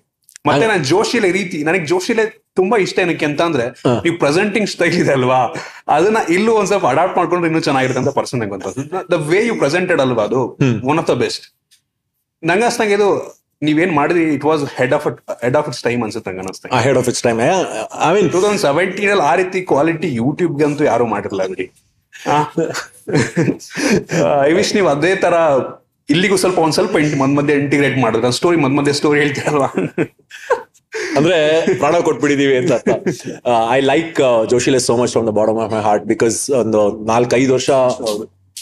ಮತ್ತೆ ನಾನು ಜೋಶಿಲೆ ರೀತಿ ನನಗೆ ಜೋಶಿಲೆ ತುಂಬಾ ಇಷ್ಟ ಏನಕ್ಕೆ ಅಂತ ಅಂದ್ರೆ ನೀವು ಪ್ರೆಸೆಂಟಿಂಗ್ ಸ್ಟೈಲ್ ಇದೆ ಅಲ್ವಾ? ಅದನ್ನ ಇಲ್ಲೂ ಒಂದ್ ಸ್ವಲ್ಪ ಅಡಾಪ್ಟ್ ಮಾಡ್ಕೊಂಡ್ರೆ ಇನ್ನೂ ಚೆನ್ನಾಗಿರುತ್ತೆ ಅಂತ ಪರ್ಸನ್ ನಂಗೆ ದ ವೇ ಯು ಪ್ರೆಸೆಂಟೆಡ್ ಅಲ್ವಾ ಅದು? ಒನ್ ಆಫ್ ದ ಬೆಸ್ಟ್ ನಂಗೆ ಅನ್ಸ್ತಂಗೆ ಇದು ನೀವೇನ್ ಮಾಡಿದ್ರಿ it was head of head of its time ಅನ್ಸುತ್ತೆ ನಂಗೆ ಅನಿಸ್ತಂಗೆ head of its time I mean two thousand seventeen ಅಲ್ಲಿ ಆ ರೀತಿ ಕ್ವಾಲಿಟಿ ಯೂಟ್ಯೂಬ್ಗೆ ಅಂತೂ ಯಾರು ಮಾಡಿರಲ್ಲ ಬಿಡಿ. ಐ ವಿಶ್ *laughs* ನೀವು ಅದೇ ತರ ಇಲ್ಲಿಗೂ ಸ್ವಲ್ಪ ಒಂದ್ ಸ್ವಲ್ಪ ಇಂಟ್ ಮದ್ ಮಧ್ಯೆ ಇಂಟಿಗ್ರೇಟ್ ಮಾಡಿದ್ರೆ ಸ್ಟೋರಿ ಮದ್ ಮಧ್ಯೆ ಸ್ಟೋರಿ ಹೇಳ್ತೀರಲ್ವಾ? ಅಂದ್ರೆ ಪ್ರಾಣ ಕೊಟ್ಬಿಟ್ಟಿದೀವಿ ಅಂತ I like Joshile so much from the bottom of my heart because ಒಂದು ನಾಲ್ಕೈದು ವರ್ಷ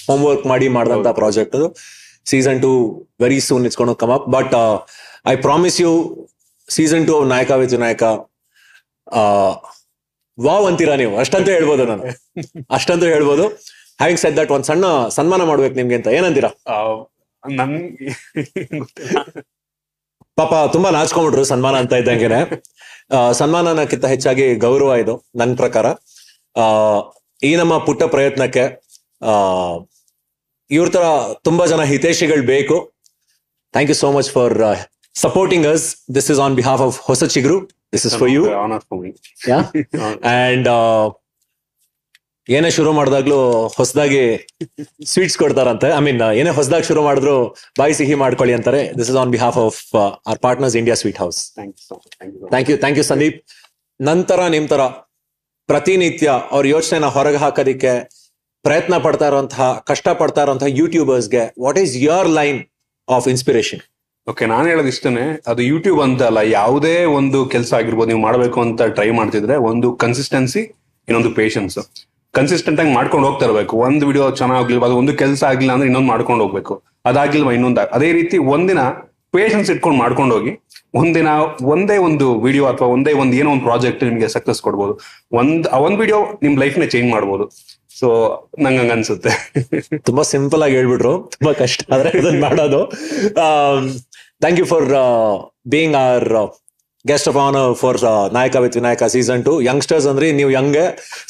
ಹೋಮ್ ವರ್ಕ್ ಮಾಡಿ ಮಾಡಿದಂತ ಪ್ರಾಜೆಕ್ಟ್ ಅದು. Season two very soon it's ಕೊಂಡು come up but I promise you season two Nayaka with Nayaka wow ಅಂತೀರಾ ನೀವು? ಅಷ್ಟಂತ ಹೇಳ್ಬೋದು ನಾನು. ಅಷ್ಟಂತೂ ಹೇಳ್ಬೋದು. ಹ್ಯಾಂಗ್ ಸೆಟ್ ದಟ್ ಒಂದ್ ಸಣ್ಣ ಸನ್ಮಾನ ಮಾಡ್ಬೇಕು ನಿಮ್ಗೆ ಅಂತ. ಏನಂತೀರಾ? ನನ್ ಪಾಪ ತುಂಬಾ ನಾಚ್ಕೊಂಡ್ಬಿಟ್ರು ಸನ್ಮಾನ ಅಂತ ಇದ್ದಂಗೆನೆ. ಸನ್ಮಾನಕ್ಕಿಂತ ಸನ್ಮಾನನಕ್ಕಿಂತ ಹೆಚ್ಚಾಗಿ ಗೌರವ ಇದು ನನ್ನ ಪ್ರಕಾರ. ಆ ಈ ನಮ್ಮ ಪುಟ್ಟ ಪ್ರಯತ್ನಕ್ಕೆ ಆ ಇವ್ರ ತರ ತುಂಬಾ ಜನ ಹಿತೈಷಿಗಳು ಬೇಕು. Thank you so much for supporting us this is on behalf of Hosa Chiguru this is for you and ಏನೇ ಶುರು ಮಾಡಿದಾಗ್ಲೂ ಹೊಸದಾಗಿ ಸ್ವೀಟ್ಸ್ ಕೊಡ್ತಾರಂತೆ. ಐ ಮೀನ್ ಏನೇ ಹೊಸದಾಗಿ ಶುರು ಮಾಡಿದ್ರು ಬಾಯಿ ಸಿಹಿ ಮಾಡ್ಕೊಳ್ಳಿ ಅಂತಾರೆ. This is on behalf of our partners India Sweet House thank you so much thank you thank you thank you Sandeep ನಂತರ ನಿಮ್ ತರ ಪ್ರತಿನಿತ್ಯ ಅವ್ರ ಯೋಚನೆನ ಹೊರಗೆ ಹಾಕೋದಿಕ್ಕೆ ಪ್ರಯತ್ನ ಪಡ್ತಾ ಇರುವಂತಹ ಕಷ್ಟ ಪಡ್ತಾ ಇರುವಂತಹ ಯೂಟ್ಯೂಬರ್ಸ್ಗೆ what is your line of inspiration okay ನಾನು ಹೇಳೋದು ಇಷ್ಟನೇ ಅದು ಯೂಟ್ಯೂಬ್ ಅಂತ ಅಲ್ಲ ಯಾವುದೇ ಒಂದು ಕೆಲಸ ಆಗಿರ್ಬೋದು ನೀವು ಮಾಡಬೇಕು ಅಂತ ಟ್ರೈ ಮಾಡ್ತಿದ್ರೆ ಒಂದು ಕನ್ಸಿಸ್ಟೆನ್ಸಿ ಇನ್ನೊಂದು ಪೇಷನ್ಸ್ ಕನ್ಸಿಸ್ಟೆಂಟ್ ಆಗಿ ಮಾಡ್ಕೊಂಡು ಹೋಗ್ತಾ ಇರಬೇಕು. ಒಂದು ವಿಡಿಯೋ ಚೆನ್ನಾಗಿಲ್ವ, ಅದು ಒಂದು ಕೆಲಸ ಆಗಿಲ್ಲ ಅಂದ್ರೆ ಇನ್ನೊಂದು ಮಾಡ್ಕೊಂಡು ಹೋಗ್ಬೇಕು. ಅದಾಗಿಲ್ವಾ ಇನ್ನೊಂದು ಅದೇ ರೀತಿ ಒಂದಿನ ಪೇಷನ್ಸ್ ಇಟ್ಕೊಂಡು ಮಾಡ್ಕೊಂಡು ಹೋಗಿ, ಒಂದಿನ ಒಂದೇ ಒಂದು ವಿಡಿಯೋ ಅಥವಾ ಒಂದೇ ಒಂದು ಏನೋ ಒಂದು ಪ್ರಾಜೆಕ್ಟ್ ನಿಮಗೆ ಸಕ್ಸಸ್ ಕೊಡ್ಬೋದು. ಒಂದ್ ಒಂದ್ ವಿಡಿಯೋ ನಿಮ್ ಲೈಫ್ನ ಚೇಂಜ್ ಮಾಡ್ಬೋದು. ಸೊ ನಂಗೆ ಅನ್ಸುತ್ತೆ. *laughs* ತುಂಬಾ ಸಿಂಪಲ್ ಆಗಿ ಹೇಳ್ಬಿಟ್ರು. ತುಂಬಾ ಕಷ್ಟ ಆದ್ರೆ ಮಾಡೋದು. Thank you for being our guest of on for Nayaka with Vinayaka season two youngsters ಅಂದ್ರೆ ನೀವು ಯಂಗ್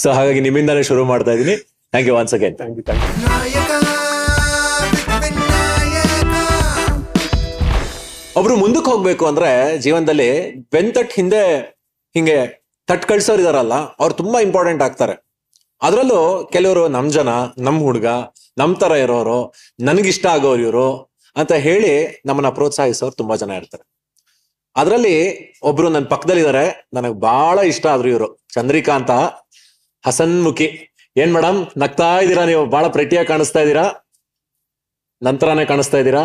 ಸೊ ಹಾಗಾಗಿ ನಿಮ್ಮಿಂದಾನೇ ಶುರು ಮಾಡ್ತಾ ಇದೀನಿ. Thank you once again thank you thank you ಒಬ್ರು ಮುಂದಕ್ಕೆ ಹೋಗ್ಬೇಕು ಅಂದ್ರೆ ಜೀವನದಲ್ಲಿ ಬೆಂತಟ್ ಹಿಂದೆ ಹಿಂಗೆ ತಟ್ ಕಳ್ಸೋರು ಇದಾರಲ್ಲ ಅವ್ರು ತುಂಬಾ ಇಂಪಾರ್ಟೆಂಟ್ ಆಗ್ತಾರೆ. ಅದರಲ್ಲೂ ಕೆಲವರು ನಮ್ ಜನ ನಮ್ ಹುಡುಗ ನಮ್ ತರ ಇರೋರು ನನ್ಗಿಷ್ಟ ಆಗೋರು ಇವರು ಅಂತ ಹೇಳಿ ನಮ್ಮನ್ನ ಪ್ರೋತ್ಸಾಹಿಸೋರು ತುಂಬಾ ಜನ ಇರ್ತಾರೆ. ಅದ್ರಲ್ಲಿ ಒಬ್ರು ನನ್ನ ಪಕ್ಕದಲ್ಲಿದ್ದಾರೆ ನನಗೆ ಬಹಳ ಇಷ್ಟ ಆದ್ರು ಇವರು. ಚಂದ್ರಿಕಾ ಅಂತ ಹಸನ್ಮುಖಿ. ಏನ್ ಮೇಡಮ್ ನಗ್ತಾ ಇದ್ದೀರಾ ನೀವು? ಬಹಳ ಪ್ರತಿಯಾಗಿ ಕಾಣಿಸ್ತಾ ಇದ್ದೀರಾ? ನಂತರನೇ ಕಾಣಿಸ್ತಾ ಇದ್ದೀರಾ?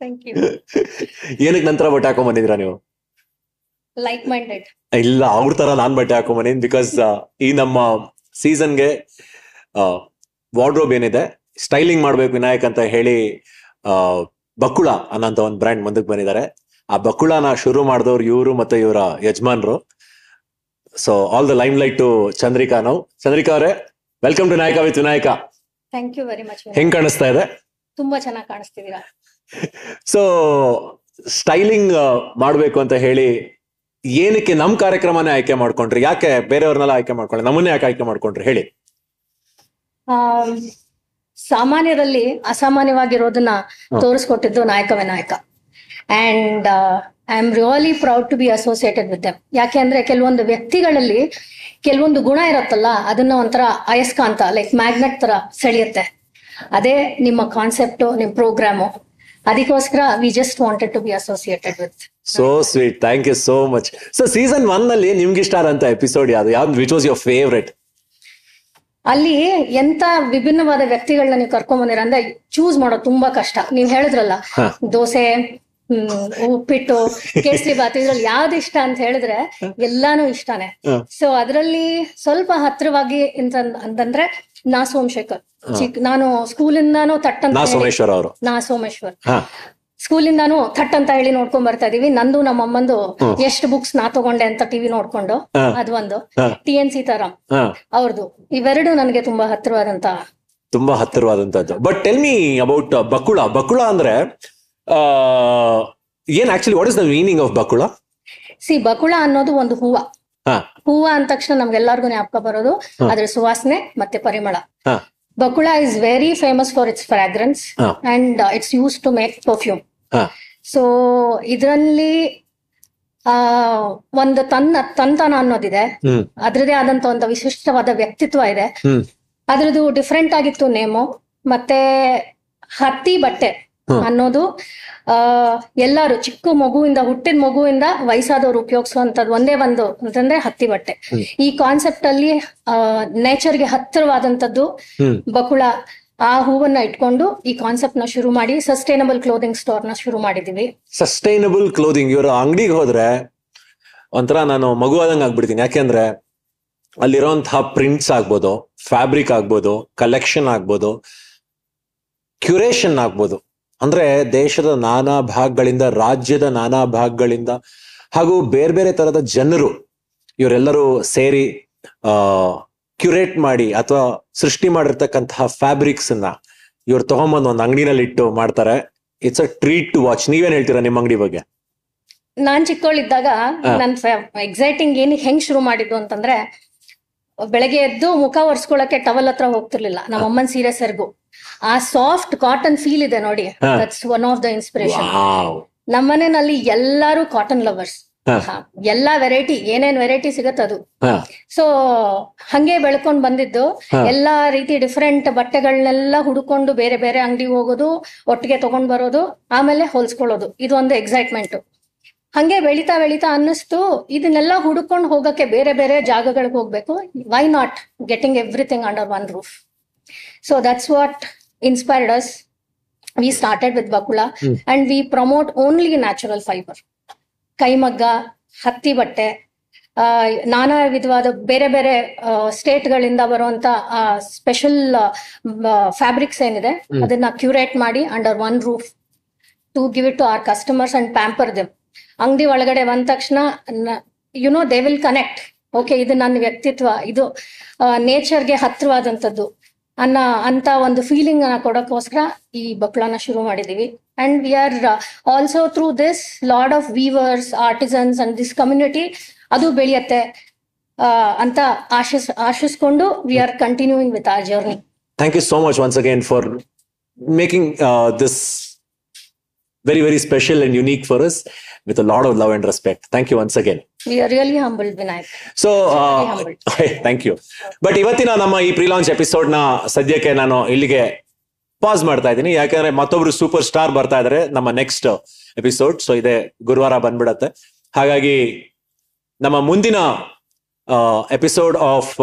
*laughs* ಏನಕ್ಕೆ ನಂತರ ಬಟ್ಟೆ ಹಾಕೊಂಡ್ ಬಂದಿದ್ದೀರಾ ನೀವು? ಲೈಕ್ ಮೈಂಡೆಡ್ ಇಲ್ಲ ಅವ್ರ ತರ ನಾನ್ ಬಟ್ಟೆ ಹಾಕೊಂಡ್ ಬಂದಿನಿ ಬಿಕಾಸ್ ಈ ನಮ್ಮ ಸೀಸನ್ಗೆ ವಾರ್ಡ್ರೋಬ್ ಏನಿದೆ ಸ್ಟೈಲಿಂಗ್ ಮಾಡ್ಬೇಕು ವಿನಾಯಕ್ ಅಂತ ಹೇಳಿ ಬಕುಳ ಅನ್ನೋಂತ ಒಂದು ಬ್ರ್ಯಾಂಡ್ ಮುಂದಕ್ಕೆ ಬಂದಿದ್ದಾರೆ. ಆ ಬಕುಳನ ಶುರು ಮಾಡಿದವ್ರು ಇವರು ಮತ್ತೆ ಇವರ ಯಜಮಾನ್ರು. So all the limelight to Chandrika ನಾವು ಚಂದ್ರಿಕಾ ಅವರೇ welcome to Nayaka with Vinayaka thank you very much ಹೆಂಗ್ ಕಾಣಿಸ್ತಾ ಇದೆ? ತುಂಬಾ ಚೆನ್ನಾಗಿ ಕಾಣಿಸ್ತಿದ್ದೀರಾ? ಸೊ ಸ್ಟೈಲಿಂಗ್ ಮಾಡ್ಬೇಕು ಅಂತ ಹೇಳಿ ಏನಕ್ಕೆ ನಮ್ ಕಾರ್ಯಕ್ರಮನೇ ಆಯ್ಕೆ ಮಾಡ್ಕೊಂಡ್ರಿ? ಯಾಕೆ ಬೇರೆಯವ್ರನ್ನೆಲ್ಲ ಆಯ್ಕೆ ಮಾಡ್ಕೊಂಡ್ರಿ ನಮ್ಮನ್ನೇ ಯಾಕೆ ಆಯ್ಕೆ ಮಾಡ್ಕೊಂಡ್ರಿ? ಹೇಳಿ. ಸಾಮಾನ್ಯರಲ್ಲಿ ಅಸಾಮಾನ್ಯವಾಗಿರೋದನ್ನ. ತೋರಿಸ್ಕೊಟ್ಟಿದ್ದು Nayaka Vinayaka. And I am really proud to be associated with them ಯಾಕೆ ಅಂದ್ರೆ ಕೆಲವೊಂದು ವ್ಯಕ್ತಿಗಳಲ್ಲಿ ಕೆಲವೊಂದು ಗುಣ ಇರುತ್ತಲ್ಲ ಅದನ್ನ ಒಂಥರ ಅಯಸ್ಕಾಂತ ಲೈಕ್ ಮ್ಯಾಗ್ನೆಟ್ ತರ ಸೆಳೆಯುತ್ತೆ. ಅದೇ ನಿಮ್ಮ ಕಾನ್ಸೆಪ್ಟ್ ನಿಮ್ ಪ್ರೋಗ್ರಾಮು ಅದಕ್ಕೋಸ್ಕರ we just wanted to be associated with so sweet thank you so much so season ಒನ್ನಲ್ಲಿ ನಿಮ್ಗೆ ಇಷ್ಟ ಆದಂತ ಎಪಿಸೋಡ್ ಯಾವ್ದು? ಯಾವ್ದು ವಿಚ್ ವಾಸ್ ಯೋರ್ ಫೇವ್ರೆಟ್ ಅಲ್ಲಿ ಎಂತ ವಿಭಿನ್ನವಾದ ವ್ಯಕ್ತಿಗಳನ್ನ ನೀವು ಕರ್ಕೊಂಡ್ ಬಂದಿರ ಅಂದ್ರೆ ಚೂಸ್ ಮಾಡೋದು ತುಂಬಾ ಕಷ್ಟ. ನೀವ್ ಹೇಳಿದ್ರಲ್ಲ. ದೋಸೆ ಉಪ್ಪಿಟ್ಟು ಕೇಸರಿ ಬಾತ್ ಇದ್ರಲ್ಲಿ ಯಾವ್ದು ಇಷ್ಟ ಅಂತ ಹೇಳಿದ್ರೆ ಎಲ್ಲಾನು ಇಷ್ಟಾನೆ. ಸೊ ಅದರಲ್ಲಿ ಸ್ವಲ್ಪ ಹತ್ರವಾಗಿ ಅಂತ ಅಂತಂದ್ರೆ ನಾ ಸೋಮಶೇಖರ್. ಚಿಕ್ ನಾನು ಸ್ಕೂಲಿಂದಾನು ತಟ್ ಅಂತ ಅವರು. ನಾ ಸೋಮೇಶ್ವರ್. ಸ್ಕೂಲ್ ಇಂದಾನು ಥಟ್ ಅಂತ ಹೇಳಿ ನೋಡ್ಕೊಂಡ್ ಬರ್ತಾ ಇದೀವಿ. ನಂದು ನಮ್ಮ ಅಮ್ಮಂದು. ಎಷ್ಟು ಬುಕ್ಸ್ ನಾ ತಗೊಂಡೆ ಅಂತ ಟಿವಿ ನೋಡ್ಕೊಂಡು. ಅದೊಂದು. ಟಿ ಎನ್ ಸೀತಾರಾಮ್ ಅವ್ರದ್ದು ಇವೆರಡು ನನಗೆ ತುಂಬಾ ಹತ್ತಿರವಾದಂತ ತುಂಬಾ ಹತ್ತಿರವಾದಂತದ್ದು. But tell me about Bakula Bakula ಅಂದ್ರೆ ಏನ್ actually what is the meaning of Bakula see Bakula ಅನ್ನೋದು ಒಂದು ಹೂವ. ಹೂವ ಅಂದ ತಕ್ಷಣ ನಮ್ಗೆಲ್ಲರಿಗೂ ಜ್ಞಾಪಕ ಬರೋದು. ಅದ್ರ ಸುವಾಸನೆ ಮತ್ತೆ ಪರಿಮಳ. Bakula is very famous for its fragrance and it's use to make perfume so ಇದರಲ್ಲಿ ಆ ಒಂದು ತನ್ನ ತಂತನ ಅನ್ನೋದಿದೆ. ಅದ್ರದೇ ಆದಂತ ಒಂದು ವಿಶಿಷ್ಟವಾದ ವ್ಯಕ್ತಿತ್ವ ಇದೆ. ಅದ್ರದ್ದು ಡಿಫ್ರೆಂಟ್ ಆಗಿತ್ತು ನೇಮು ಮತ್ತೆ ಹತ್ತಿ ಬಟ್ಟೆ. ಅನ್ನೋದು ಆ ಎಲ್ಲಾರು ಚಿಕ್ಕ ಮಗುವಿಂದ ಹುಟ್ಟಿದ ಮಗುವಿಂದ ವಯಸ್ಸಾದವ್ರು ಉಪಯೋಗಿಸುವಂತದ್ ಒಂದೇ ಒಂದು ಅಂತಂದ್ರೆ ಹತ್ತಿ ಬಟ್ಟೆ. ಈ ಕಾನ್ಸೆಪ್ಟ್ ಅಲ್ಲಿ ಆ ನೇಚರ್ಗೆ ಹತ್ತಿರವಾದಂತದ್ದು ಬಕುಳ ಆ ಹೂವನ್ನ ಇಟ್ಕೊಂಡು ಈ ಕಾನ್ಸೆಪ್ಟ್ನ ಶುರು ಮಾಡಿ ಸಸ್ಟೈನಬಲ್ ಕ್ಲೋದಿಂಗ್ ಸ್ಟೋರ್ನ ಶುರು ಮಾಡಿದೀವಿ. ಸಸ್ಟೈನಬಲ್ ಕ್ಲೋದಿಂಗ್ ಇವರು ಅಂಗಡಿಗೆ ಹೋದ್ರೆ ಒಂಥರ ನಾನು ಮಗು ಆದಂಗ ಆಗ್ಬಿಡ್ತೀನಿ ಯಾಕೆಂದ್ರೆ ಅಲ್ಲಿರೋಂತಹ ಪ್ರಿಂಟ್ಸ್ ಆಗ್ಬೋದು ಫ್ಯಾಬ್ರಿಕ್ ಆಗ್ಬೋದು ಕಲೆಕ್ಷನ್ ಆಗ್ಬೋದು ಕ್ಯುರೇಷನ್ ಆಗ್ಬೋದು. ಅಂದ್ರೆ ದೇಶದ ನಾನಾ ಭಾಗಗಳಿಂದ ರಾಜ್ಯದ ನಾನಾ ಭಾಗಗಳಿಂದ ಹಾಗೂ ಬೇರೆ ಬೇರೆ ತರದ ಜನರು ಇವರೆಲ್ಲರೂ ಸೇರಿ ಆ ಕ್ಯುರೇಟ್ ಮಾಡಿ ಅಥವಾ ಸೃಷ್ಟಿ ಮಾಡಿರ್ತಕ್ಕಂತಹ ಫ್ಯಾಬ್ರಿಕ್ಸ್ ಅನ್ನ ಇವ್ರು ತಗೊಂಬಂದು ಒಂದು ಅಂಗಡಿನಲ್ಲಿ ಇಟ್ಟು ಮಾಡ್ತಾರೆ. It's a treat to watch ನೀವೇನ್ ಹೇಳ್ತೀರಾ ನಿಮ್ಮ ಅಂಗಡಿ ಬಗ್ಗೆ? ನಾನ್ ಚಿಕ್ಕವಳಿದ್ದಾಗ. ನನ್ ಎಕ್ಸೈಟಿಂಗ್ ಏನ್ ಹೆಂಗ್ ಶುರು ಮಾಡಿದ್ದು ಅಂತಂದ್ರೆ ಬೆಳಗ್ಗೆ ಎದ್ದು ಮುಖ ಒರೆಸ್ಕೊಳಕ್ಕೆ ಟವಲ್ ಹತ್ರ ಹೋಗ್ತಿರ್ಲಿಲ್ಲ. ನಮ್ಮ ಅಮ್ಮನ್ ಸೀರೆ ಸರ್ಗು. ಆ ಸಾಫ್ಟ್ ಕಾಟನ್ ಫೀಲ್ ಇದೆ ನೋಡಿ. That's one of the inspiration ನಮ್ಮನೆಯಲ್ಲಿ ಎಲ್ಲಾರು ಕಾಟನ್ ಲವರ್ಸ್. ಎಲ್ಲಾ ವೆರೈಟಿ ಏನೇನ್ ವೆರೈಟಿ ಸಿಗತ್ತೆ ಅದು. ಸೊ ಹಂಗೆ ಬೆಳ್ಕೊಂಡ್ ಬಂದಿದ್ದು. ಎಲ್ಲಾ ರೀತಿ ಡಿಫ್ರೆಂಟ್ ಬಟ್ಟೆಗಳನ್ನೆಲ್ಲ ಹುಡುಕೊಂಡು ಬೇರೆ ಬೇರೆ ಅಂಗಡಿಗೆ ಹೋಗೋದು ಒಟ್ಟಿಗೆ ತಗೊಂಡ್ ಬರೋದು ಆಮೇಲೆ ಹೊಲ್ಸ್ಕೊಳ್ಳೋದು. ಇದು ಒಂದು ಎಕ್ಸೈಟ್ಮೆಂಟ್ ಹಂಗೆ ಬೆಳಿತಾ ಬೆಳಿತಾ ಅನ್ನಿಸ್ತು. ಇದನ್ನೆಲ್ಲ ಹುಡುಕೊಂಡು ಹೋಗಕ್ಕೆ ಬೇರೆ ಬೇರೆ ಜಾಗಗಳಿಗೆ ಹೋಗ್ಬೇಕು. Why not getting everything under one roof so that's what inspired us we started with Bakula. And we promote only natural fibre ಕೈಮಗ್ಗ ಹತ್ತಿ ಬಟ್ಟೆ ನಾನಾ ವಿಧವಾದ ಬೇರೆ ಬೇರೆ ಸ್ಟೇಟ್ಗಳಿಂದ ಬರುವಂತ ಸ್ಪೆಷಲ್ ಫ್ಯಾಬ್ರಿಕ್ಸ್ ಏನಿದೆ ಅದನ್ನ ಕ್ಯೂರೇಟ್ ಮಾಡಿ under one roof to give it to our customers and pamper them ಅಂಗಡಿ ಒಳಗಡೆ ಬಂದ ತಕ್ಷಣ you know they will connect okay ಇದು ನನ್ನ ವ್ಯಕ್ತಿತ್ವ. ಇದು ನೇಚರ್ಗೆ ಹತ್ರವಾದಂಥದ್ದು ಅನ್ನ ಅಂತ ಒಂದು ಫೀಲಿಂಗ್ ಅನ್ನ ಕೊಡೋಕ್ಕೋಸ್ಕರ ಈ ಬಕ್ಳನ ಶುರು ಮಾಡಿದೀವಿ. And we are also through this lord of weavers artisans and this community ಅದು ಬೆಳೆಯತ್ತೆ ಅಂತ ಆಶಿಸ್, ಆಶಿಸ್ಕೊಂಡು we are continuing with our journey thank you so much once again for making this very very special and unique for us. With a lot of love and respect. Thank you once again. We are really humbled Vinayak so Very humbled. Thank you but ಇವತ್ತಿನ ನಮ್ಮ ಈ pre launch ಎಪಿಸೋಡ್ನ ಸದ್ಯಕ್ಕೆ ನಾನು ಇಲ್ಲಿಗೆ pass ಮಾಡ್ತಾ ಇದ್ದೀನಿ. ಯಾಕಂದ್ರೆ ಮತ್ತೊಬ್ರು ಸೂಪರ್ ಸ್ಟಾರ್ ಬರ್ತಾ ಇದಾರೆ ನಮ್ಮ ನೆಕ್ಸ್ಟ್ ಎಪಿಸೋಡ್ ಸೊ ಇದೆ ಗುರುವಾರ ಬಂದ್ಬಿಡತ್ತೆ. ಹಾಗಾಗಿ ನಮ್ಮ ಮುಂದಿನ episode of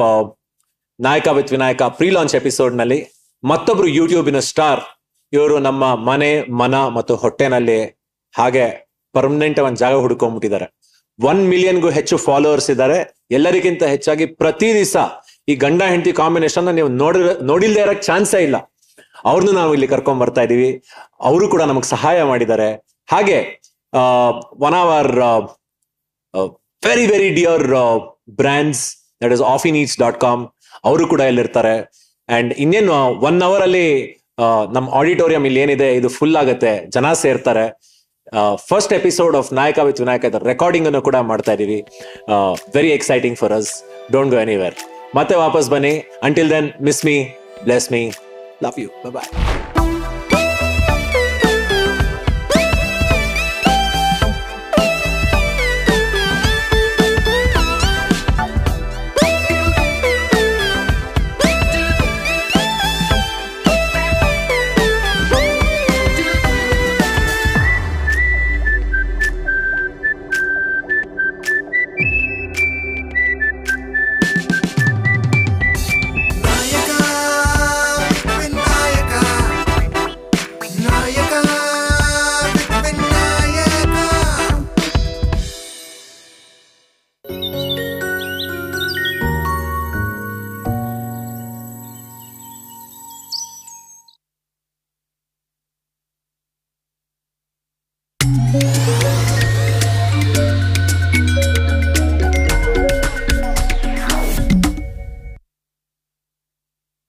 Nayaka with Vinayaka pre launch ಎಪಿಸೋಡ್ನಲ್ಲಿ ಮತ್ತೊಬ್ರು ಯೂಟ್ಯೂಬಿನ ಸ್ಟಾರ್ ಇವರು ನಮ್ಮ ಮನೆ ಮನ ಮತ್ತು ಹೊಟ್ಟೆನಲ್ಲಿ ಹಾಗೆ ಪರ್ಮನೆಂಟ್ ಒಂದು ಜಾಗ ಹುಡ್ಕೊಂಡ್ಬಿಟ್ಟಿದ್ದಾರೆ ಒನ್ ಮಿಲಿಯನ್ಗೂ ಹೆಚ್ಚು ಫಾಲೋವರ್ಸ್ ಇದ್ದಾರೆ. ಎಲ್ಲರಿಗಿಂತ ಹೆಚ್ಚಾಗಿ ಪ್ರತಿ ದಿವಸ ಈ ಗಂಡ ಹೆಂಡತಿ ಕಾಂಬಿನೇಷನ್ ನೀವು ನೋಡ ನೋಡಿಲ್ದೇ ಇರಕ್ ಚಾನ್ಸೇ ಇಲ್ಲ. ಅವ್ರನ್ನು ನಾವು ಇಲ್ಲಿ ಕರ್ಕೊಂಡ್ ಬರ್ತಾ ಇದೀವಿ. ಅವರು ಕೂಡ ನಮಗೆ ಸಹಾಯ ಮಾಡಿದ್ದಾರೆ. ಹಾಗೆ one our very very dear brands that is each dot com ಅವರು ಕೂಡ ಇಲ್ಲಿರ್ತಾರೆ. ಅಂಡ್ ಇನ್ನೇನು ಒನ್ ಅವರ್ ಅಲ್ಲಿ ನಮ್ಮ ಆಡಿಟೋರಿಯಂ ಇಲ್ಲಿ ಏನಿದೆ ಇದು ಫುಲ್ ಆಗುತ್ತೆ. ಜನ ಸೇರ್ತಾರೆ. First episode of Nayaka with Vinayaka recording ಅನ್ನು ಕೂಡ ಮಾಡ್ತಾ ಇದೀವಿ. Very exciting for us don't go anywhere ಮತ್ತೆ ವಾಪಸ್ ಬನ್ನಿ. Until then miss me bless me love you bye